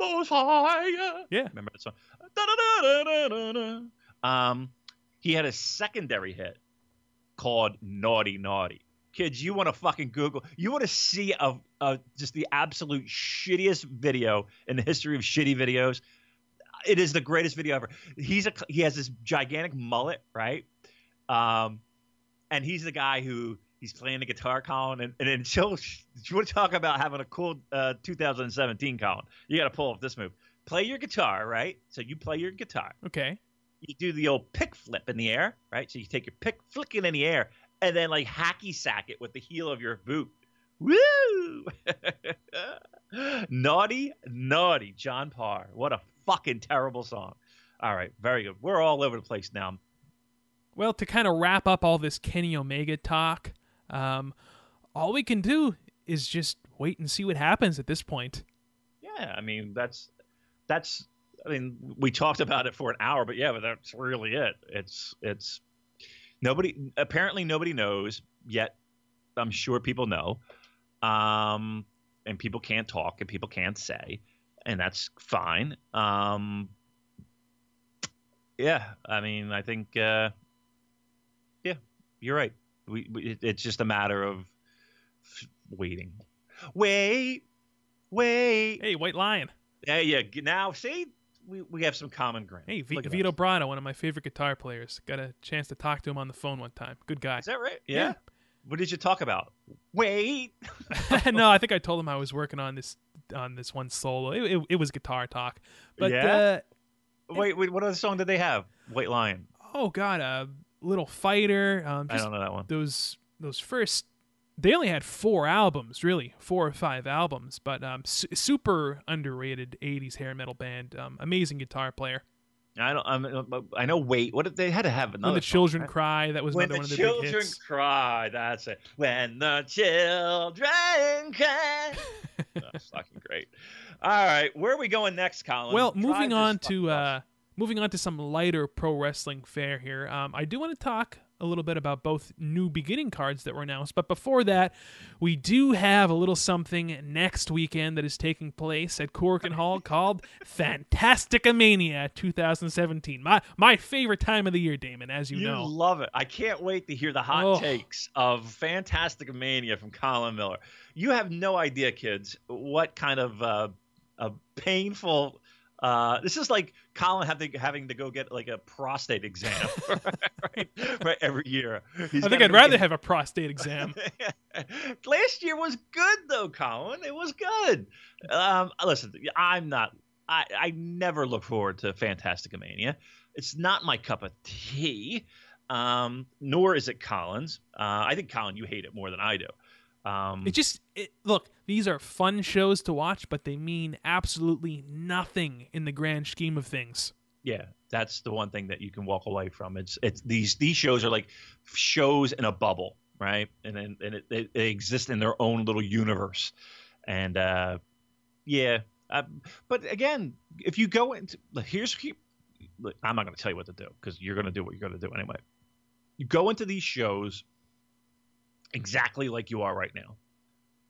Elmo's Fire. Yeah. remember that song? Da-da-da-da-da-da-da. Um, he had a secondary hit called Naughty Naughty. Kids, you want to fucking Google? You want to see a, a just the absolute shittiest video in the history of shitty videos? It is the greatest video ever. He's a he has this gigantic mullet, right? Um, and he's the guy who he's playing the guitar, Colin. And, and until you want to talk about having a cool uh, 2017, Colin, you got to pull off this move. Play your guitar, right? So you play your guitar Okay. you do the old pick flip in the air, right? So you take your pick, flick it in the air, and then like hacky sack it with the heel of your boot. Woo! (laughs) naughty, naughty, John Parr. What a fucking terrible song. All right, very good. We're all over the place now. Well, to kind of wrap up all this Kenny Omega talk, um, all we can do is just wait and see what happens at this point. Yeah, I mean that's that's. I mean, we talked about it for an hour, but yeah, but that's really it. It's it's nobody. Apparently, nobody knows yet. I'm sure people know, um, and people can't talk and people can't say, and that's fine. Um, yeah, I mean, I think, uh, yeah, you're right. We, we it- it's just a matter of waiting. Wait, wait. Hey, White Lion. Yeah, yeah. Now, see, we, we have some common ground. Hey, v- Vito us. Bratta, one of my favorite guitar players. Got a chance to talk to him on the phone one time. Good guy. Is that right? Yeah. What did you talk about? Wait. (laughs) (laughs) no, I think I told him I was working on this on this one solo. It, it, it was guitar talk, but Yeah? uh, Wait, wait. What other song did they have? White Lion. oh god, a little fighter. Um, I don't know that one. those those first. They only had four albums, really, four or five albums, but um, su- super underrated '80s hair metal band. Um, amazing guitar player. I don't. I'm, I know. Wait. What did they had to have another? when the song, children right? cry, that was When another the one of the children big hits. cry. That's it. When the children cry. (laughs) That's fucking great. All right, where are we going next, Colin? Well, Drive moving on to uh, moving on to some lighter pro wrestling fare here. Um, I do want to talk a little bit about both new beginning cards that were announced, but before that, we do have a little something next weekend that is taking place at Korakuen Hall called Fantasticamania 2017. My my favorite time of the year, Damon, as you, You know. love it. I can't wait to hear the hot Oh. takes of Fantastic Mania from Colin Miller. You have no idea, kids, what kind of uh, a painful. Uh, this is like Colin having having to go get like a prostate exam, right? (laughs) (laughs) Right every year. He's I think I'd rather get- have a prostate exam. (laughs) Last year was good though, Colin. It was good. Um, listen, I'm not. I, I never look forward to Fantasticamania. It's not my cup of tea. Um, nor is it Colin's. Uh, I think Colin, you hate it more than I do. Um, It just it, look. These are fun shows to watch, but they mean absolutely nothing in the grand scheme of things. yeah, that's the one thing that you can walk away from. It's it's these these shows are like shows in a bubble, right? And then and it, they, they exist in their own little universe. And uh, yeah, uh, but again, if you go into here's I'm not going to tell you what to do because you're going to do what you're going to do anyway. You go into these shows exactly like you are right now,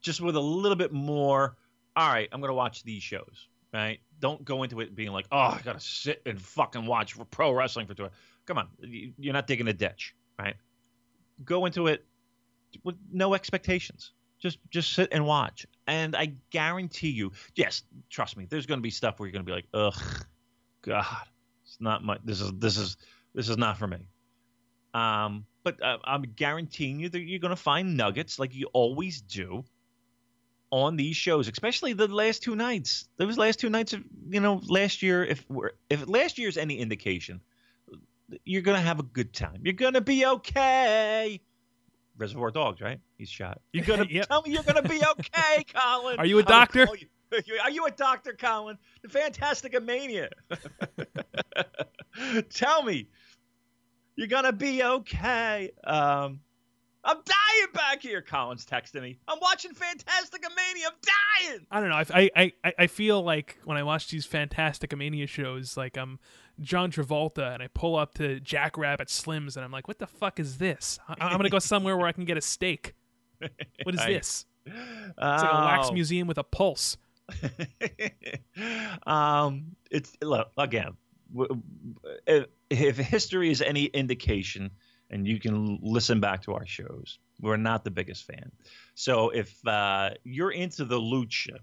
just with a little bit more. All right, I'm to watch these shows. right? Don't go into it being like, oh, I gotta sit and fucking watch pro wrestling for two. Come on, you- you're not digging a ditch, right? Go into it with no expectations. Just just sit and watch, and I guarantee you, yes, trust me, there's to be stuff where you're to be like, ugh, God, it's not my. This is this is this is not for me. Um, but uh, I'm guaranteeing you that you're to find nuggets like you always do on these shows, especially the last two nights. Those last two nights of you know last year, if we're if last year's any indication, you're gonna have a good time. You're gonna be okay. Reservoir Dogs, right? He's shot. You're gonna (laughs) Yep. tell me you're gonna be okay, (laughs) Colin. Are you a doctor? you- (laughs) Are you a doctor, Colin? The Fantastic Mania. tell me you're gonna be okay. Um, I'm dying back here. Colin's texting me. I'm watching Fantastic Mania. I'm dying. I don't know. I, I, I, I feel like when I watch these Fantastic Mania shows, like I'm John Travolta and I pull up to Jackrabbit Slims and I'm like, what the fuck is this? I, I'm going to go somewhere where I can get a steak. What is (laughs) I- this? It's like a wax Oh. museum with a pulse. (laughs) um, it's look again. If, if history is any indication, and you can listen back to our shows, we're not the biggest fan. So if uh, you're into the lucha,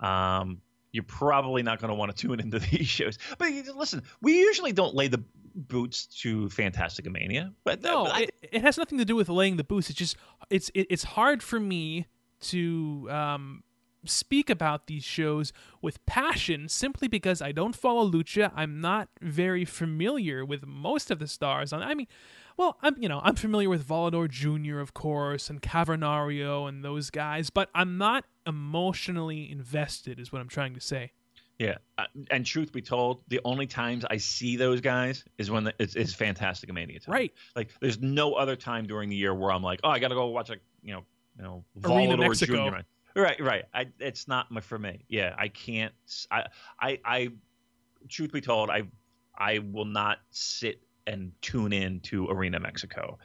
um, you're probably not going to want to tune into these shows. But listen, we usually don't lay the boots to Fantastic Mania, but No, I, it, it has nothing to do with laying the boots. It's just it's it, it's hard for me to um, speak about these shows with passion simply because I don't follow lucha. I'm not very familiar with most of the stars. On I mean, well, I'm you know I'm familiar with Volador Jr. of course and Cavernario and those guys, but I'm not emotionally invested. Is what I'm trying to say. Yeah, uh, and truth be told, the only times I see those guys is when the, it's, it's Fantastic Mania time. Right. Like, there's no other time during the year where I'm like, oh, I got to go watch a you know, you know, Arena Volador Mexico. Junior. Right, right. I, it's not my, for me. Yeah, I can't. I, I, I. truth be told, I, I will not sit and tune in to Arena Mexico.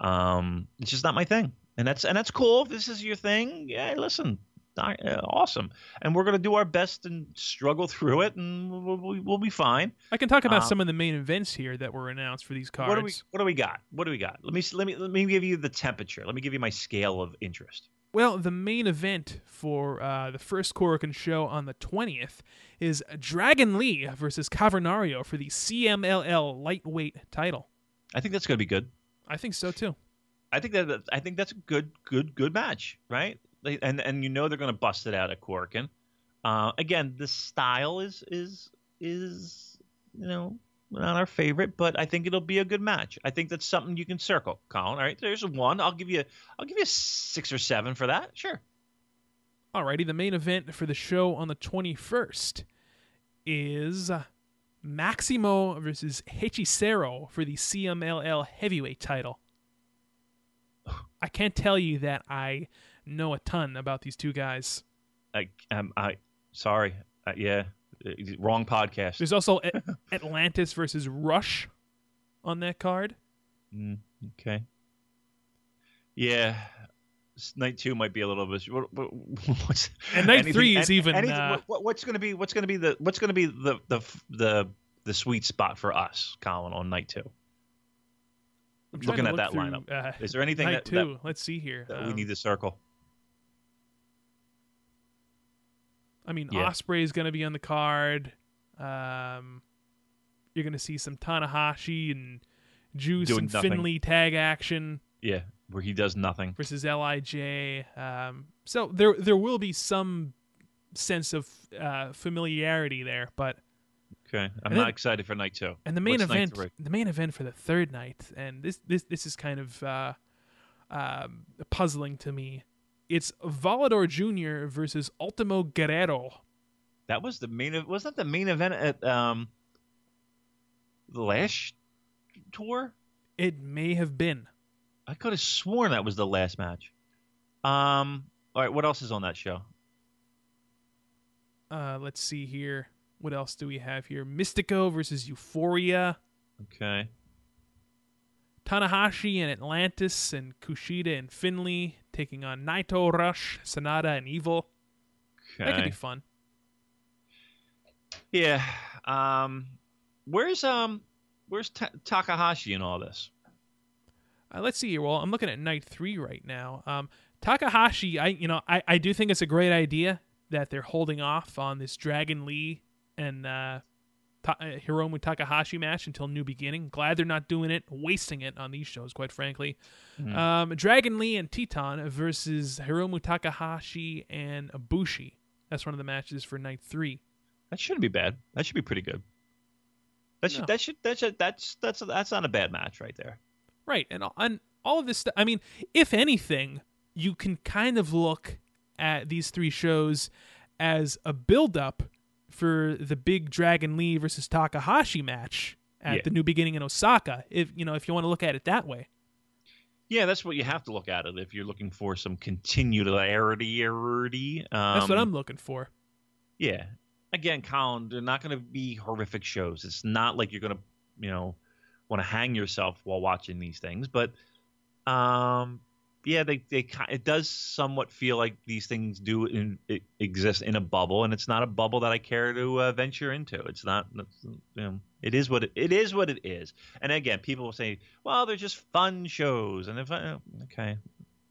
Um, it's just not my thing, and that's and that's cool. If this is your thing, yeah, listen, I- uh, awesome. And we're gonna do our best and struggle through it, and we'll, we'll, we'll be fine. I can talk about Um, some of the main events here that were announced for these cards. What do we What do we got? What do we got? Let me let me let me give you the temperature. Let me give you my scale of interest. Well, the main event for uh, the first Korakuen show on the 20th is Dragon Lee versus Cavernario for the CMLL lightweight title. I think that's gonna be good. I think so too. I think that I think that's a good good good match, right? And and you know they're going to bust it out at Korakuen. Uh, again, the style is is is you know not our favorite, but I think it'll be a good match. I think that's something you can circle, Colin. All right, there's one. I'll give you I'll give you a six or seven for that. Sure. Alrighty, the main event for the show on the 21st is Maximo versus Hechicero for the CMLL heavyweight title. I can't tell you that I know a ton about these two guys. I um, I sorry. Uh, yeah, uh, wrong podcast. There's also Atlantis versus Rush on that card. Mm, okay. Yeah. Night two might be a little bit. What, what, (laughs) what's And night anything- three is an- even, anything- uh, what- what's going to be? What's going to be the? What's going to be the the the the sweet spot for us, Colin, on night two? I'm Looking at look that through, lineup, uh, is there anything night that, two. Let's see here. that, that we Um, need to circle? I mean, Yeah. Osprey is going to be on the card. Um, you're going to see some Tanahashi and Juice Doing and nothing. Finlay tag action Yeah, where he does nothing. versus Lij. Um, so there there will be some sense of uh, familiarity there, but Okay, I'm And not then- excited for night two. and the main What's event the main event for the third night, and this this this is kind of uh, um, puzzling to me. It's Volador Jr. versus Ultimo Guerrero. That was the main. Wasn't that the main event at um last tour? It may have been. I could have sworn that was the last match. Um. All right. What else is on that show? Uh, let's see here. What else do we have here? Mistico versus Euforia. Okay. Tanahashi and Atlantis and Kushida and Finlay taking on Naito, Rush, Sanada, and Evil. Okay. That could be fun. Yeah. Um, where's um, where's Ta- Takahashi in all this? Uh, let's see here. Well, I'm looking at night three right now. Um, Takahashi, I you know, I, I do think it's a great idea that they're holding off on this Dragon Lee and uh, Ta- uh, Hiromu Takahashi match until New Beginning. Glad they're not doing it, wasting it on these shows, quite frankly. Mm-hmm. Um, Dragon Lee and Titan versus Hiromu Takahashi and Abushi. That's one of the matches for night three. That shouldn't be bad. That should be pretty good. That should No. that should that should that's that's that's not a bad match right there. Right, and on all of this stuff. I mean, if anything, you can kind of look at these three shows as a build-up for the big Dragon Lee versus Takahashi match at Yeah. the New Beginning in Osaka. If you know, if you want to look at it that way. Yeah, that's what you have to look at it if you're looking for some continuity. Um, That's what I'm looking for. Yeah. Again, Colin, they're not going to be horrific shows. It's not like you're going to, you know, want to hang yourself while watching these things. But, um, yeah, they they it does somewhat feel like these things do in, exist in a bubble, and it's not a bubble that I care to uh, venture into. It's not, you know, it is what it, it is what it is. And again, people will say, well, they're just fun shows, and if I okay,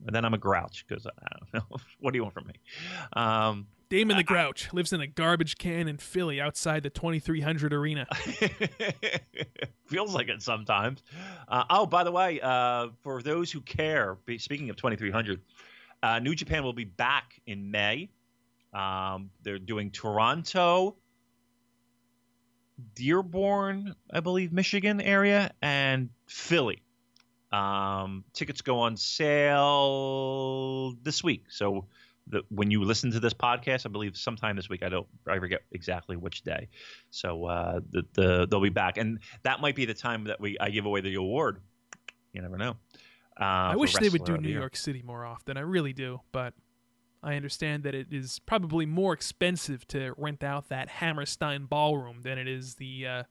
and then I'm a grouch because I don't know (laughs) what do you want from me. Um, Damon the Grouch lives in a garbage can in Philly outside the 2300 arena. (laughs) Feels like it sometimes. Uh, oh, by the way, uh, for those who care, speaking of 2300, uh, New Japan will be back in May. Um, they're doing Toronto, Dearborn, I believe, Michigan area, and Philly. Um, tickets go on sale this week. So the, when you listen to this podcast, I believe sometime this week. I don't, I forget exactly which day. So uh, the, the they'll be back, and that might be the time that we I give away the award. You never know. Uh, I wish they would do New Year. York City more often. I really do, but I understand that it is probably more expensive to rent out that Hammerstein ballroom than it is the uh,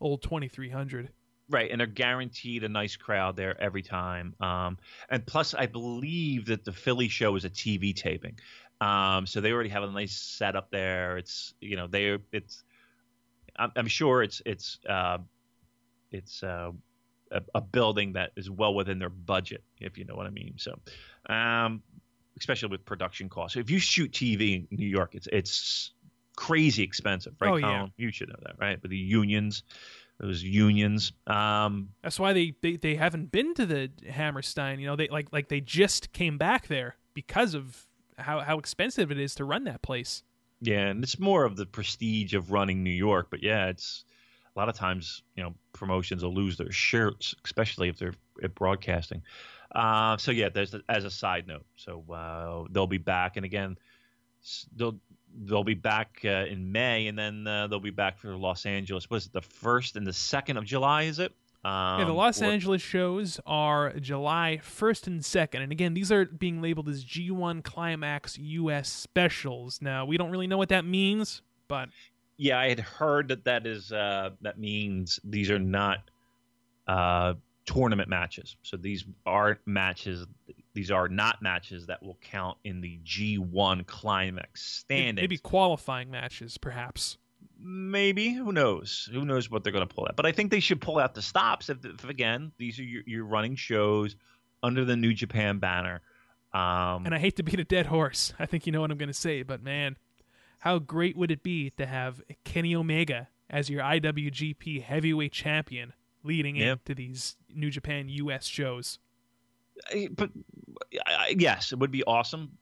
old 2300. Right, and they're guaranteed a nice crowd there every time. Um, and plus, I believe that the Philly show is a TV taping, um, so they already have a nice setup there. It's you know they it's I'm, I'm sure it's it's uh, it's uh, a, a building that is well within their budget, if you know what I mean. So, um, especially with production costs. If you shoot TV in New York, it's it's crazy expensive, right? Oh, yeah. You should know that, right? But the unions, those unions. Um, That's why they, they, they haven't been to the Hammerstein. You know, they like like they just came back there because of how how expensive it is to run that place. Yeah, and it's more of the prestige of running New York, but yeah, it's a lot of times you know promotions will lose their shirts, especially if they're at broadcasting. Uh, so yeah, there's as a side note. So uh, they'll be back, and again, they'll they'll be back uh, in May, and then uh, they'll be back for Los Angeles. Was it the first and the second of July? Is it? Um, yeah, the Los or- Angeles shows are July 1st and 2nd. And again, these are being labeled as G1 Climax US specials. Now, we don't really know what that means, but Yeah, I had heard that that is uh, that means these are not uh, tournament matches. So these are matches. These are not matches that will count in the G1 climax standings. maybe qualifying matches, perhaps. Maybe who knows? Who knows what they're going to pull out? But I think they should pull out the stops. If, if again, these are your, your running shows under the New Japan banner. Um, And I hate to beat a dead horse. I think you know what I'm going to say, but man, how great would it be to have Kenny Omega as your IWGP Heavyweight Champion leading Yeah. into these New Japan US shows? But I, I- yes, it would be awesome.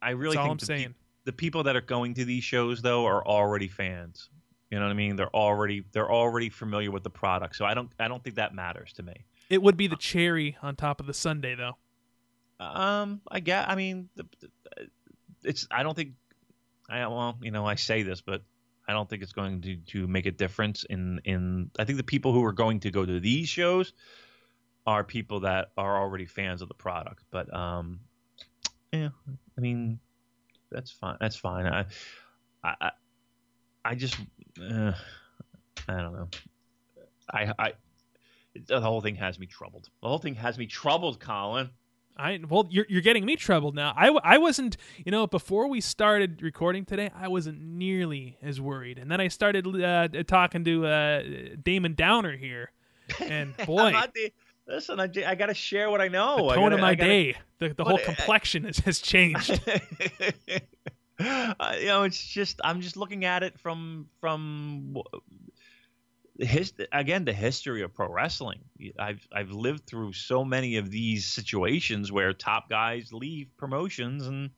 I really That's think I'm the, pe- the people that are going to these shows though are already fans. You know what I mean? They're already they're already familiar with the product, so I don't I don't think that matters to me. It would be the cherry on top of the Sunday, though. Um, I get. I mean, the, the, it's. I don't think. I well, you know, I say this, but I don't think it's going to to make a difference in in. I think the people who are going to go to these shows are people that are already fans of the product. But um, yeah, I mean, that's fine. That's fine. I, I, I- just, uh, I don't know. I, I, the whole thing has me troubled. The whole thing has me troubled, Colin. I well, you're you're getting me troubled now. I I wasn't, you know, before we started recording today, I wasn't nearly as worried, and then I started uh, talking to uh, Damon Downer here, (laughs) and boy, the, listen, I, I got to share what I know. The tone gotta, of my gotta, day, the, the whole complexion has, has changed. (laughs) uh, you know, it's just I'm just looking at it from from his again the history of pro wrestling. I've I've lived through so many of these situations where top guys leave promotions and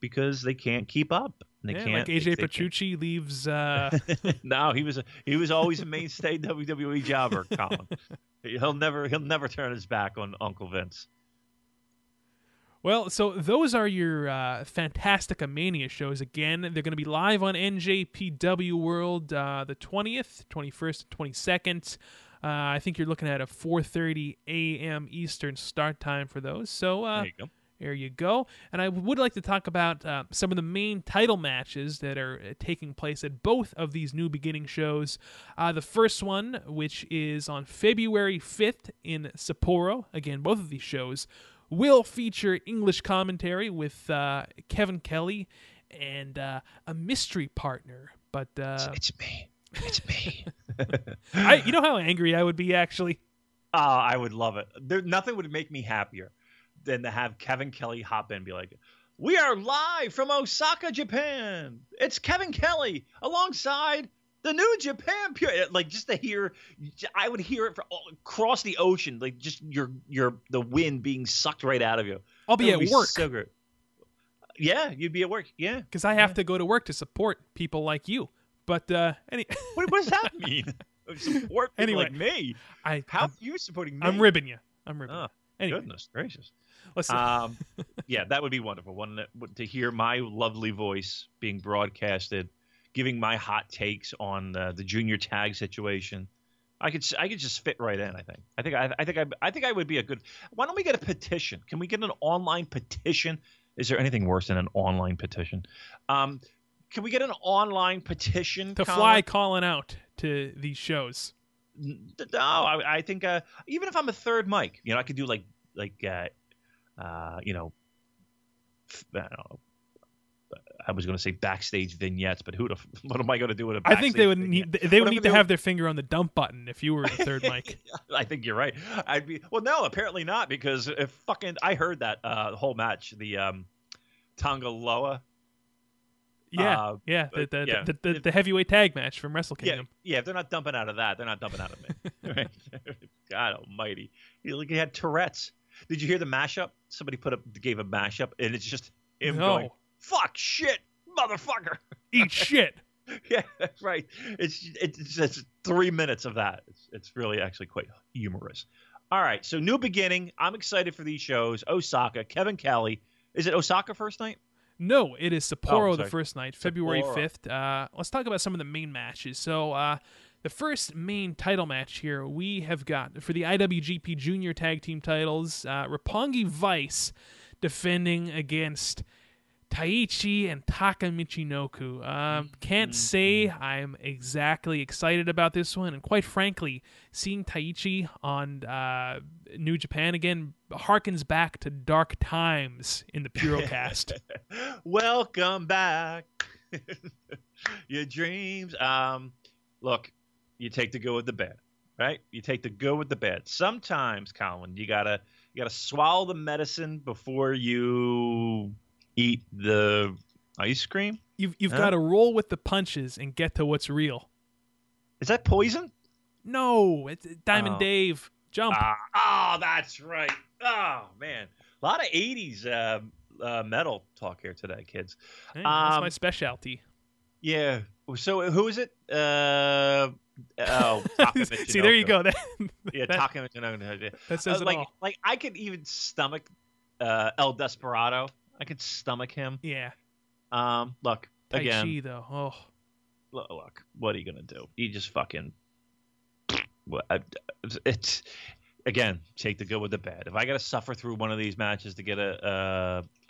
because they can't keep up. They yeah, can't. Like AJ Petrucci leaves. Uh... (laughs) (laughs) no, he was a, he was always a mainstay WWE jobber. (laughs) Colin, he'll never he'll never turn his back on Uncle Vince. Well, so those are your uh, Fantastica Mania shows. Again, they're going to be live on NJPW World uh, the 20th, 21st, 22nd. Uh, I think you're looking at a 4:30 a.m. Eastern start time for those. So uh, there you go. There you go. And I would like to talk about uh, some of the main title matches that are uh, taking place at both of these new beginning shows. Uh, the first one, which is on February 5th in Sapporo. Again, both of these shows will feature English commentary with uh, Kevin Kelly and uh, a mystery partner. But uh, it's, it's me. It's me. (laughs) I, you know how angry I would be actually. Oh, I would love it. There, nothing would make me happier than to have Kevin Kelly hop in and be like, "We are live from Osaka, Japan. It's Kevin Kelly alongside the new Japan pure like just to hear I would hear it from across the ocean like just your your the wind being sucked right out of you. I'll be at be work. So good. Yeah, you'd be at work. Yeah, because I have yeah. to go to work to support people like you. But uh, any (laughs) what, what does that (laughs) mean? support people anyway, like me. I how I'm, are you supporting me? I'm ribbing you. I'm ribbing. Oh, you. Anyway. Goodness gracious. Um, (laughs) yeah, that would be wonderful. One to hear my lovely voice being broadcasted giving my hot takes on the, the junior tag situation. I could I could just fit right in. I think. I think I, I think I, I think I would be a good. Why don't we get a petition? Can we get an online petition? Is there anything worse than an online petition? Um, can we get an online petition to Colin? fly calling out to these shows? No, I, I think uh, even if I'm a third mic, you know, I could do like like uh, uh, you know, I don't know, I was going to say backstage vignettes, but who the, (laughs) what am I going to do with a? I think they would vignette? need they would What need to have their finger on the dump button if you were the third mic. (laughs) I think you're right. I'd be well. No, apparently not because if fucking I heard that uh, whole match, the um, Tanga Loa. Yeah, Uh, yeah, the the, yeah. the, the, the heavyweight tag match from Wrestle Yeah, Kingdom. yeah. If they're not dumping out of that, they're not dumping out of me. (laughs) God Almighty! He, like, he had Tourette's. Did you hear the mashup? Somebody put up gave a mashup, and it's just him No. going, "Fuck shit, motherfucker." Eat (laughs) shit. yeah, that's right. It's it's just three minutes of that. It's it's really actually quite humorous. All right, so new beginning. I'm excited for these shows. Osaka, Kevin Kelly. Is it Osaka first night? No, it is Sapporo Oh, the first night, February Sapporo. 5th. Uh, let's talk about some of the main matches. So, uh, the first main title match here we have got for the IWGP Junior Tag Team titles uh, Roppongi Vice defending against Taichi and Taka Michinoku. Um, can't say I'm exactly excited about this one, and quite frankly, seeing Taichi on uh, New Japan again harkens back to dark times in the Purocast. (laughs) Welcome back. (laughs) Your dreams. Um, look, you take the good with the bad, right? You take the good with the bad. Sometimes, Colin, you gotta you gotta swallow the medicine before you eat the ice cream. You've you've Huh? got to roll with the punches and get to what's real. Is that poison? No, it's Diamond Oh. Dave. Jump. Ah, oh, that's right. Oh man, a lot of '80s uh, uh, metal talk here today, kids. Hey, that's um, my specialty. Yeah. So who is it? Uh, oh, (laughs) See, there you go. That, (laughs) Yeah, that, that says Uh, it like, all. like I could even stomach uh, El Desperado. I could stomach him. Yeah. Um, look Tai again. Chi, though. Oh. Look, look, what are you gonna do? You just fucking. It's again, take the good with the bad. If I got to suffer through one of these matches to get a,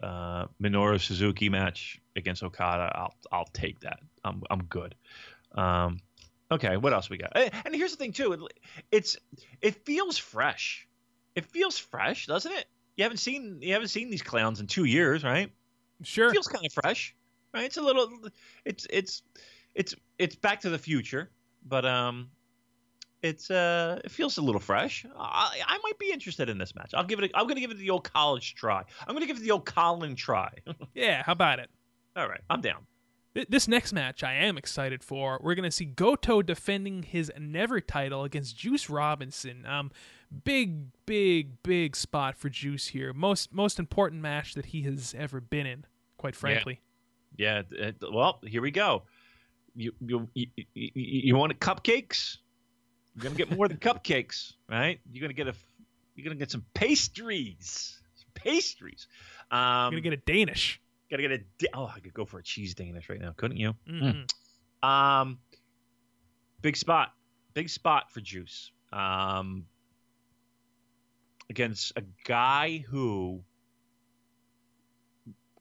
uh uh Minoru Suzuki match against Okada, I'll I'll take that. I'm I'm good. Um, okay, what else we got? And here's the thing too. It, it's it feels fresh. It feels fresh, doesn't it? you haven't seen you haven't seen these clowns in two years, right? Sure. Feels kind of fresh, right? It's a little, it's it's it's it's Back to the Future, but um, it's uh, it feels a little fresh. I, I might be interested in this match. I'll give it. A, I'm going to give it the old college try. I'm going to give it the old Colin try. (laughs) yeah, how about it? All right, I'm down. This next match I am excited for. We're going to see Goto defending his Never title against Juice Robinson. Um, big, big, big spot for Juice here. Most most important match that he has ever been in, quite frankly. Yeah. yeah well, here we go. You you you, you, you want cupcakes? You're gonna get more than (laughs) cupcakes, right? You're gonna get a you're gonna get some pastries. Some pastries. Um, you're gonna get a Danish. Gotta get a. Oh, I could go for a cheese Danish right now, couldn't you? Mm-hmm. Mm. Um, big spot, big spot for Juice. Um, against a guy who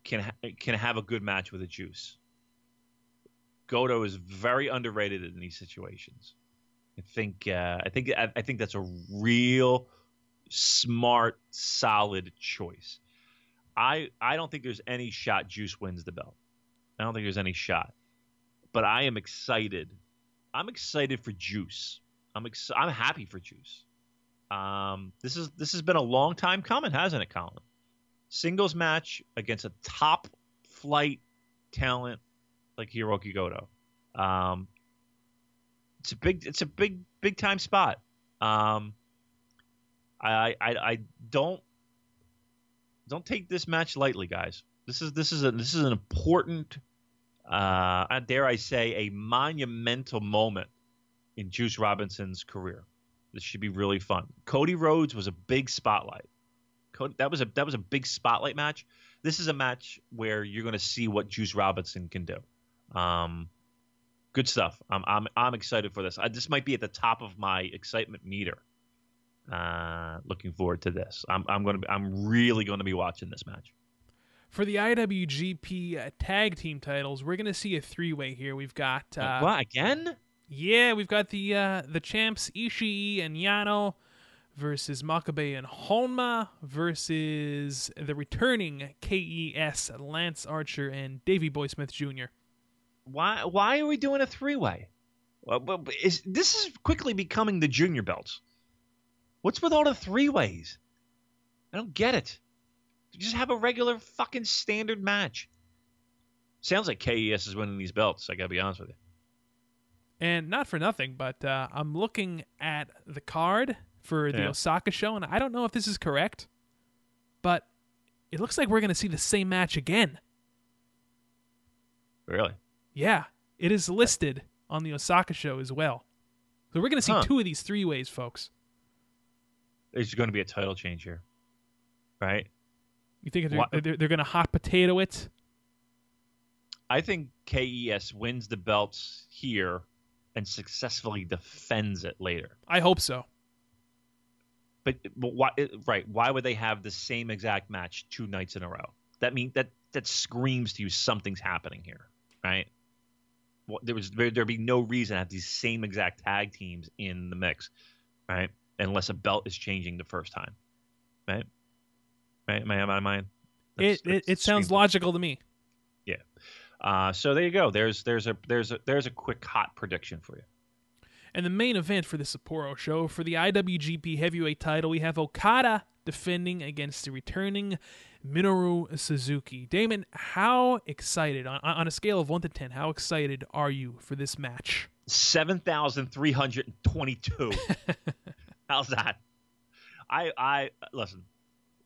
can ha- can have a good match with a Juice. Goto is very underrated in these situations. I think uh, I think I, I think that's a real smart, solid choice. I I don't think there's any shot Juice wins the belt. I don't think there's any shot. But I am excited. I'm excited for Juice. I'm ex- I'm happy for Juice. Um, this is this has been a long time coming, hasn't it, Colin? Singles match against a top flight talent like Hirooki Goto. Um, it's a big it's a big big time spot. Um, I I I don't don't take this match lightly, guys. This is this is a this is an important, uh, dare I say, a monumental moment in Juice Robinson's career. This should be really fun. Cody Rhodes was a big spotlight. Cody, that was a that was a big spotlight match. This is a match where you're going to see what Juice Robinson can do. Um, good stuff. I'm I'm I'm excited for this. I, this might be at the top of my excitement meter. Uh, looking forward to this. I'm I'm going to be, I'm really going to be watching this match. For the IWGP uh, Tag Team titles, we're going to see a three way here. We've got uh, what again? Yeah, we've got the uh, the champs Ishii and Yano versus Makabe and Honma versus the returning KES Lance Archer and Davey Boy Smith Jr. Why why are we doing a three way? Well, is this is quickly becoming the junior belts? What's with all the three ways? I don't get it. Just have a regular fucking standard match. Sounds like KES is winning these belts. I gotta be honest with you. And not for nothing, but uh, I'm looking at the card for the yeah. Osaka show, and I don't know if this is correct, but it looks like we're gonna see the same match again. Really? Yeah, it is listed on the Osaka show as well. So we're gonna see huh. two of these three ways, folks there's going to be a title change here, right? You think they're, they're, they're going to hot potato it? I think KES wins the belts here and successfully defends it later. I hope so. But, but why? Right? Why would they have the same exact match two nights in a row? That mean that that screams to you something's happening here, right? Well, there was there, there'd be no reason to have these same exact tag teams in the mix, right? unless a belt is changing the first time. Right? Right? Am I out of mind? It, it, it sounds logical to me. Yeah. Uh, so there you go. There's there's a there's a there's a quick hot prediction for you. And the main event for the Sapporo show for the IWGP Heavyweight title, we have Okada defending against the returning Minoru Suzuki. Damon, how excited on on a scale of 1 to 10, how excited are you for this match? 7,322. (laughs) How's that? I I listen.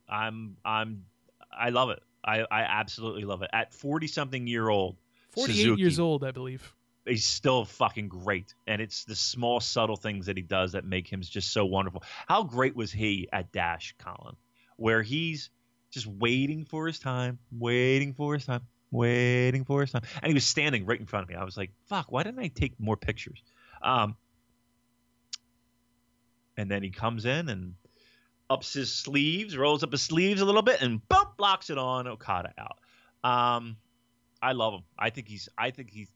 I'm I'm I love it. I I absolutely love it. At 40 something year old, 48 Suzuki, years old, I believe. He's still fucking great, and it's the small subtle things that he does that make him just so wonderful. How great was he at Dash, Colin, where he's just waiting for his time, waiting for his time, waiting for his time, and he was standing right in front of me. I was like, "Fuck, why didn't I take more pictures?" Um, and then he comes in and ups his sleeves, rolls up his sleeves a little bit, and boom, blocks it on Okada out. Um, I love him. I think he's. I think he's.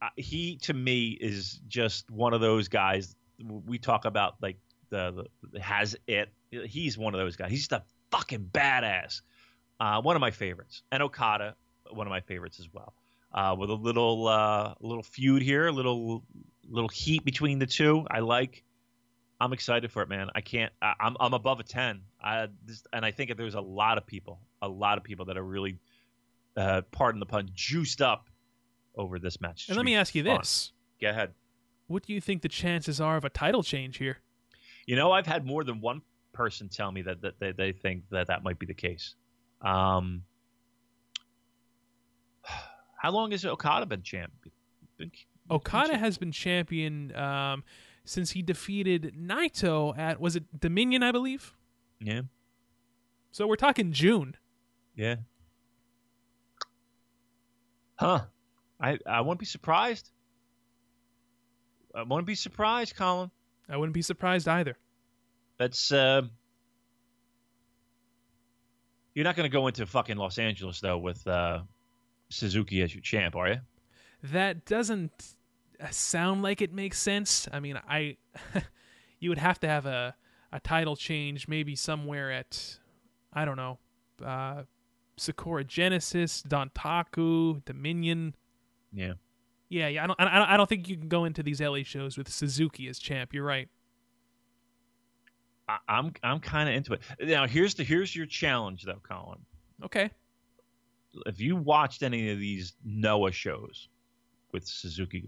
Uh, he to me is just one of those guys. We talk about like the, the has it. He's one of those guys. He's just a fucking badass. Uh, one of my favorites, and Okada, one of my favorites as well. Uh, with a little uh, little feud here, a little little heat between the two. I like. I'm excited for it, man. I can't. I, I'm I'm above a ten. I this, and I think that there's a lot of people, a lot of people that are really, uh, pardon the pun, juiced up over this match. And let me ask you fun. this: Go ahead. What do you think the chances are of a title change here? You know, I've had more than one person tell me that, that they, they think that that might be the case. Um, (sighs) how long has Okada been champ? Been, Okada has been champion um, since he defeated Naito at was it Dominion, I believe. yeah, So we're talking June. yeah. Huh. I I wouldn't be surprised. I wouldn't be surprised, Colin. I wouldn't be surprised either. That's uh, you're not going to go into fucking Los Angeles though with uh, Suzuki as your champ, are you? That doesn't sound like it makes sense. I mean, I (laughs) you would have to have a a title change maybe somewhere at I don't know, uh, Sakura Genesis, Dontaku, Dominion. Yeah. Yeah, yeah. I don't, I don't, I don't think you can go into these LA shows with Suzuki as champ. You're right. I, I'm I'm kind of into it. Now here's the here's your challenge though, Colin. Okay. If you watched any of these Noah shows with Suzuki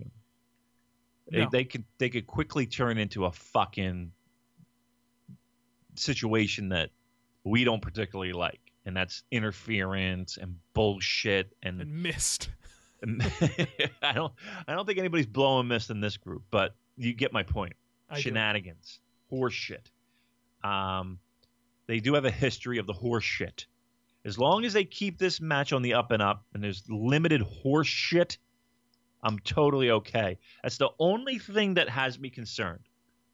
They, they could they could quickly turn into a fucking situation that we don't particularly like, and that's interference and bullshit and And missed. (laughs) I don't I don't think anybody's blowing mist in this group, but you get my point. I. Shenanigans, horse shit. Um, they do have a history of the horseshit. As long as they keep this match on the up and up, and there's limited horse shit, I'm totally okay. That's the only thing that has me concerned.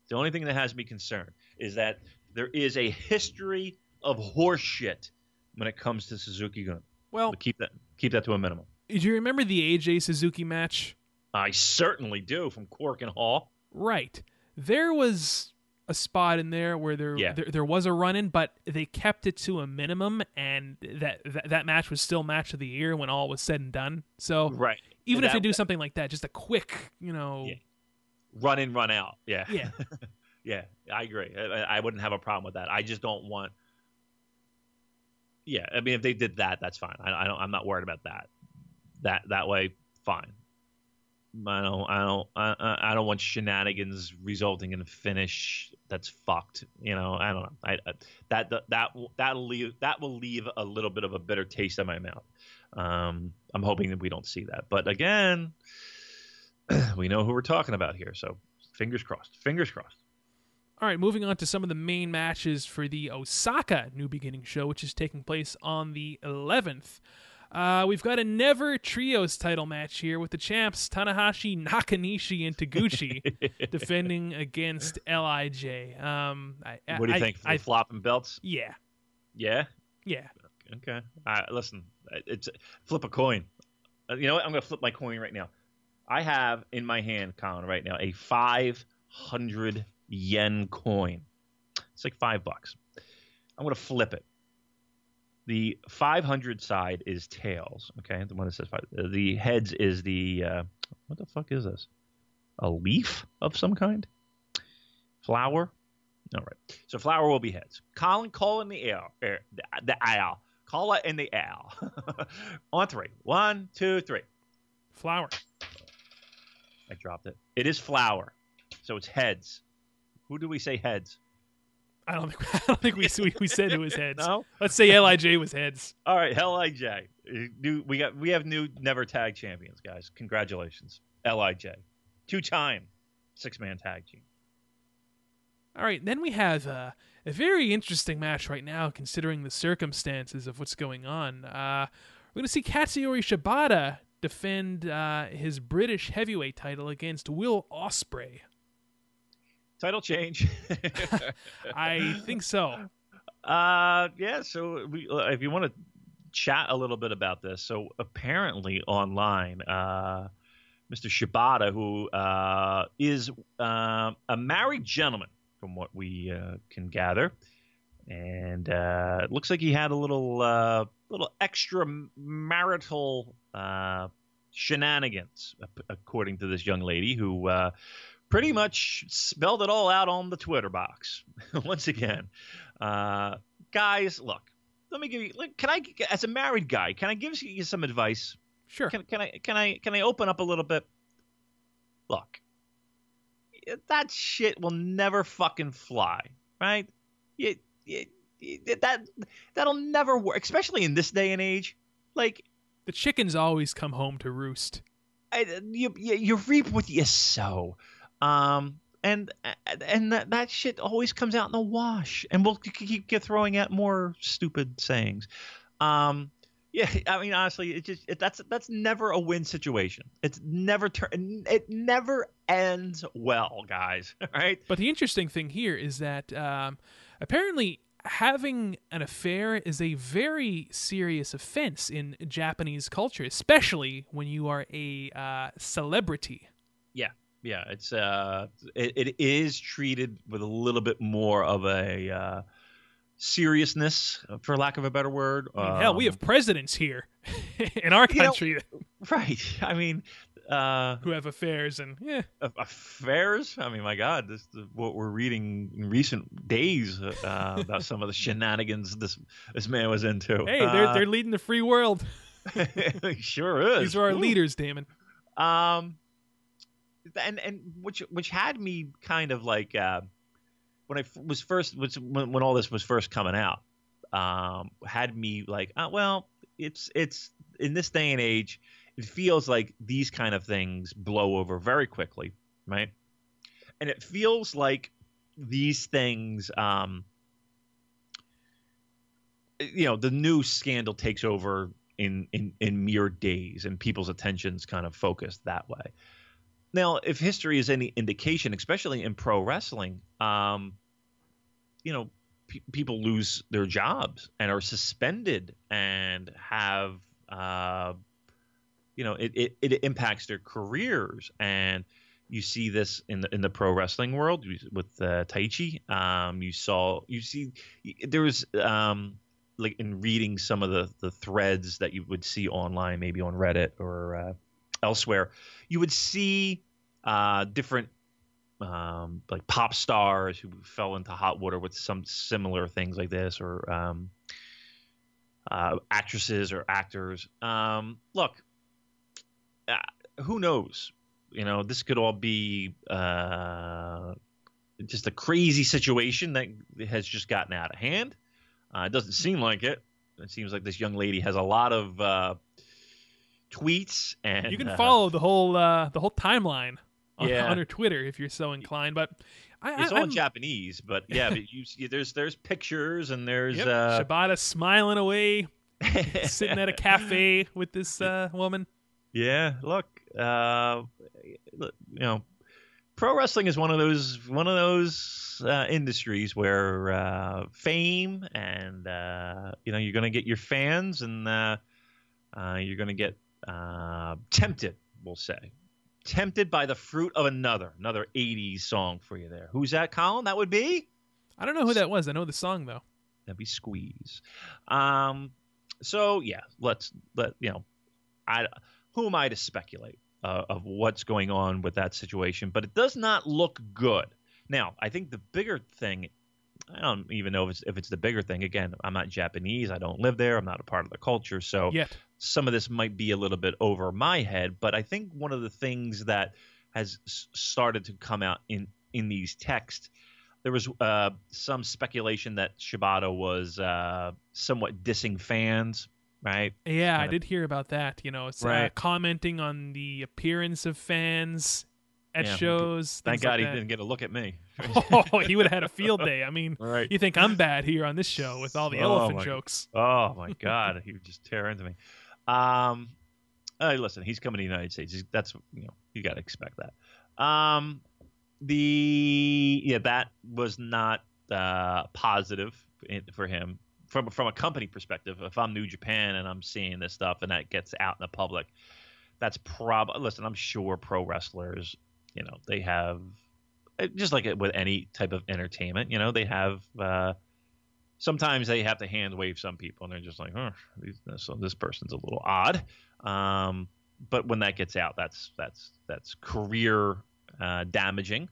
The only thing that has me concerned is that there is a history of horseshit when it comes to Suzuki Gun. Well, keep that keep that to a minimum. do you remember the AJ Suzuki match? I certainly do from Korakuen Hall. Right. There was a spot in there where there Yeah. there, there was a run in, but they kept it to a minimum, and that, that that match was still match of the year when all was said and done. So Right. Even if That- they do something like that, just a quick, you know, Yeah. Run in, run out. Yeah. yeah, (laughs) Yeah, I agree. I, I wouldn't have a problem with that. I just don't want. Yeah, I mean, if they did that, that's fine. I, I don't. I'm not worried about that. That that way, fine. I don't. I don't. I, I don't want shenanigans resulting in a finish that's fucked. You know. I don't know. I, I that that that'll leave that will leave a little bit of a bitter taste in my mouth. Um, I'm hoping that we don't see that. But again, (clears throat) we know who we're talking about here. So fingers crossed. Fingers crossed. All right, moving on to some of the main matches for the Osaka New Beginning show, which is taking place on the 11th. Uh, we've got a Never Trios title match here with the champs Tanahashi, Nakanishi, and Taguchi (laughs) defending against Lij. Um, I, What do you I- think? I, the flopping belts? yeah, Yeah. yeah. Okay. Uh, listen, it's flip a coin. Uh, You know what? I'm gonna flip my coin right now. I have in my hand, Colin, right now, a 500 yen coin. It's like five bucks. I'm gonna flip it. The 500 side is tails. Okay, the one that says five. uh, The heads is the uh, what the fuck is this? A leaf of some kind? Flower? All right. So flower will be heads. Colin, call in the air, air the, the owl. Call it in the owl. (laughs) On three. One, two, three. Flower. I dropped it. It is flower. So it's heads. Who do we say heads? I don't think (laughs) I don't think we we, we said it was heads. (laughs) No. Let's say Lij was heads. All right, Lij. New, we got we have new never tag champions, guys. Congratulations, Lij. Two time six man tag team. All right, then we have uh, a very interesting match right now, considering the circumstances of what's going on. Uh, we're going to see Katsuyori Shibata defend uh, his British heavyweight title against Will Ospreay. Title change. (laughs) I think so. Uh, yeah. So we, uh, if you want to chat a little bit about this, so apparently online, uh, Mr. Shibata, who uh, is uh, a married gentleman, from what we uh, can gather, and uh, it looks like he had a little uh, little extra marital uh, shenanigans, according to this young lady who uh, pretty much spelled it all out on the Twitter box. (laughs) Once again, uh, guys, look, let me give you. Can I, as a married guy, can I give you some advice? Sure. Can, can I can I can I open up a little bit? Look, that shit will never fucking fly, right? It, it, that that'll never work, especially in this day and age. Like the chickens always come home to roost. I, you, you, you reap what you sow. Um, and and that, that shit always comes out in the wash, and we'll keep get throwing out more stupid sayings. Um, yeah, I mean honestly, it just it, that's that's never a win situation. It's never turn it never ends well, guys. (laughs) Right. But the interesting thing here is that um, apparently having an affair is a very serious offense in Japanese culture, especially when you are a uh, celebrity. Yeah, yeah, it's uh, it, it is treated with a little bit more of a uh, seriousness, for lack of a better word. I mean, hell, we have um, presidents here (laughs) in our country, know, (laughs) right? I mean, uh, who have affairs and yeah, affairs. I mean, my God, this is what we're reading in recent days uh, about some of the shenanigans this this man was into. Hey, they're uh, they're leading the free world. (laughs) sure is. These are our Ooh. leaders, Damon. Um, and and which which had me kind of like uh, when I was first when, when all this was first coming out, um, had me like, uh, well, it's it's in this day and age, it feels like these kind of things blow over very quickly, right? And it feels like these things, um, you know, the new scandal takes over in in in mere days, and people's attentions kind of focused that way. Now, if history is any indication, especially in pro wrestling, um, you know, pe- people lose their jobs and are suspended and have, uh, you know, it, it, it impacts their careers. And you see this in the in the pro wrestling world with uh, Taichi. Um, you saw you see there was um, like in reading some of the the threads that you would see online, maybe on Reddit or uh, elsewhere, you would see uh, different um, like pop stars who fell into hot water with some similar things like this, or um, uh, actresses or actors. Um, look, uh, who knows? You know, this could all be uh, just a crazy situation that has just gotten out of hand. Uh, it doesn't seem like it. It seems like this young lady has a lot of uh, tweets and you can uh, follow the whole uh, the whole timeline on, yeah. (laughs) on her Twitter if you're so inclined. But I, it's I, all in Japanese, but yeah, but you, there's there's pictures and there's yep. uh, Shibata smiling away, (laughs) sitting at a cafe with this uh, woman. Yeah, look, uh, you know, pro wrestling is one of those one of those uh, industries where uh, fame and uh, you know you're going to get your fans and uh, uh, you're going to get uh, tempted, we'll say, tempted by the fruit of another. Another 80s song for you there. Who's that, Colin? That would be? I don't know who that was. I know the song, though. That'd be Squeeze. Um, so, yeah, let's, let, you know, I, who am I to speculate uh, of what's going on with that situation? But it does not look good. Now, I think the bigger thing I don't even know if it's if it's the bigger thing. Again, I'm not Japanese. I don't live there. I'm not a part of the culture. So Yet. some of this might be a little bit over my head. But I think one of the things that has started to come out in in these texts, there was uh, some speculation that Shibata was uh, somewhat dissing fans. Right. Yeah, kind I did hear about that. You know, uh, right. uh, commenting on the appearance of fans at yeah, shows. Thank God like he didn't get a look at me. (laughs) oh, he would have had a field day. I mean, (laughs) right. you think I'm bad here on this show with all the oh elephant my, jokes? Oh my (laughs) God, he would just tear into me. Um, hey, listen, he's coming to the United States. He's, that's you know you got to expect that. Um, the yeah, that was not uh, positive for him from from a company perspective. If I'm New Japan and I'm seeing this stuff and that gets out in the public, that's probably listen. I'm sure pro wrestlers you know they have uh, just like with any type of entertainment you know they have uh, sometimes they have to hand wave some people, and they're just like, oh, so this person's a little odd. Um, but when that gets out, that's that's that's career uh, damaging.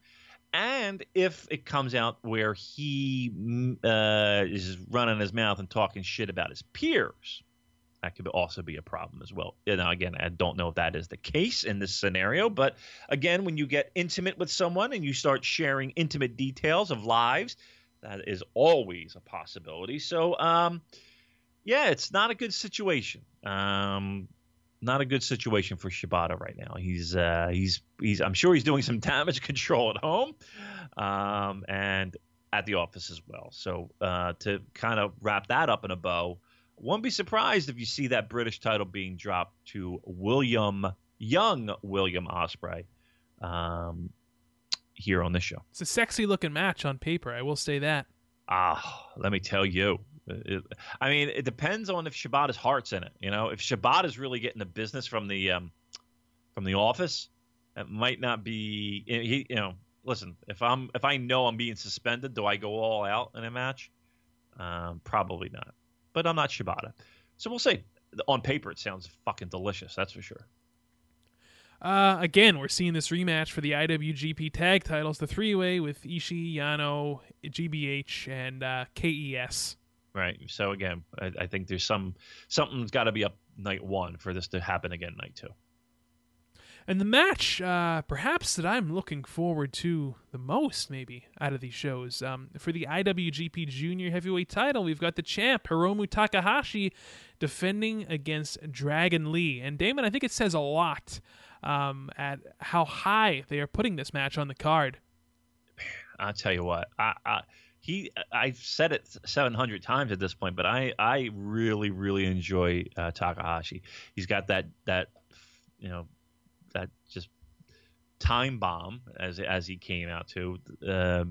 And if it comes out where he mm, uh, is running his mouth and talking shit about his peers, that could also be a problem as well. Know, again, I don't know if that is the case in this scenario, but again, when you get intimate with someone and you start sharing intimate details of lives, that is always a possibility. So, um, yeah, it's not a good situation. Um, not a good situation for Shibata right now. He's uh, he's he's I'm sure he's doing some (laughs) damage control at home, um, and at the office as well. So uh, to kind of wrap that up in a bow, won't be surprised if you see that British title being dropped to William young William Ospreay um, here on the show. It's a sexy looking match on paper. I will say that. Ah, let me tell you, it, I mean, it depends on if Shibata's heart's in it. You know, if Shibata's really getting the business from the um, from the office, it might not be. He, you know, listen, if I'm if I know I'm being suspended, do I go all out in a match? Um, probably not. But I'm not Shibata, so we'll see. On paper, it sounds fucking delicious. That's for sure. Uh, again, we're seeing this rematch for the IWGP Tag Titles, the three-way with Ishii, Yano, GBH, and uh, KES. Right. So again, I, I think there's some something's got to be up night one for this to happen again night two. And the match, uh, perhaps that I'm looking forward to the most, maybe out of these shows, um, for the IWGP Junior Heavyweight Title, we've got the champ Hiromu Takahashi defending against Dragon Lee. And Damon, I think it says a lot um, at how high they are putting this match on the card. I'll tell you what, I, I he I've said it 700 times at this point, but I I really really enjoy uh, Takahashi. He's got that that you know that just time bomb as as he came out to uh,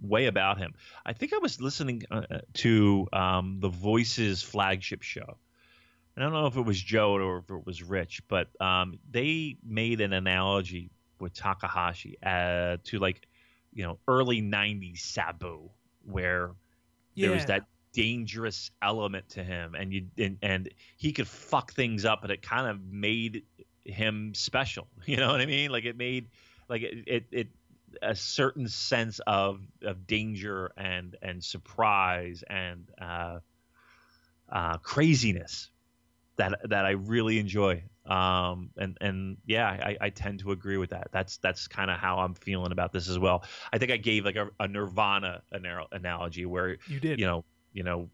way about him. I think I was listening uh, to um, the Voices flagship show. I don't know if it was Joe or if it was Rich, but um, they made an analogy with Takahashi uh, to like you know early '90s Sabu where yeah. there was that dangerous element to him, and you and, and he could fuck things up, and it kind of made him special. (laughs) You know what I mean? Like it made like it it, it a certain sense of of danger and and surprise and uh, uh, craziness that that I really enjoy. Um, and and yeah, I, I tend to agree with that. That's that's kind of how I'm feeling about this as well. I think I gave like a, a Nirvana analogy where you did, you know, you know,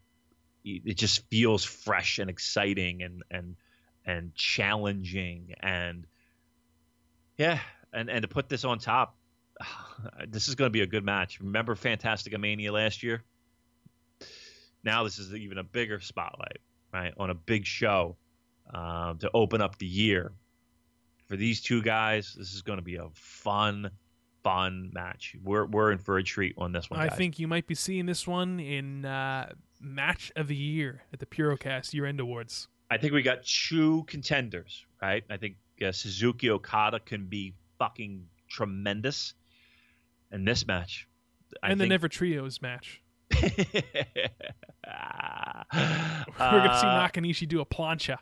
it just feels fresh and exciting and and and challenging and yeah, and and to put this on top, (sighs) this is going to be a good match. Remember Fantastica Mania last year? Now this is even a bigger spotlight, right, on a big show um, to open up the year. For these two guys, this is going to be a fun, fun match. We're we're in for a treat on this one. I think you might be seeing this one in uh, match of the year at the Purocast Year End Awards. I think we got two contenders, right? I think uh, Suzuki Okada can be fucking tremendous in this match. I and think... the Never Trios match. (laughs) (laughs) We're gonna see uh, Nakanishi do a plancha.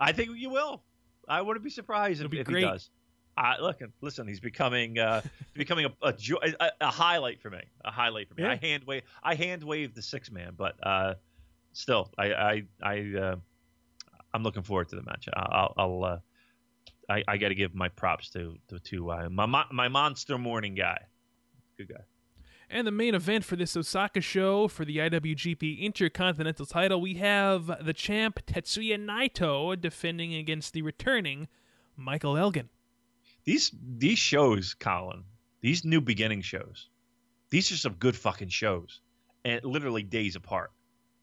I think you will. I wouldn't be surprised It'll if, if he does. Uh, look, listen, he's becoming uh, (laughs) becoming a, a, a, a, highlight for me. A highlight for me. Yeah. I hand wave I hand wave the six man, but uh, still, I I, I uh, I'm looking forward to the match. I'll, I'll uh, I, I got to give my props to to, to uh, my my monster morning guy. Good guy. And the main event for this Osaka show for the IWGP Intercontinental title, we have the champ Tetsuya Naito defending against the returning Michael Elgin. These these shows, Colin, these new beginning shows, these are some good fucking shows, and literally days apart.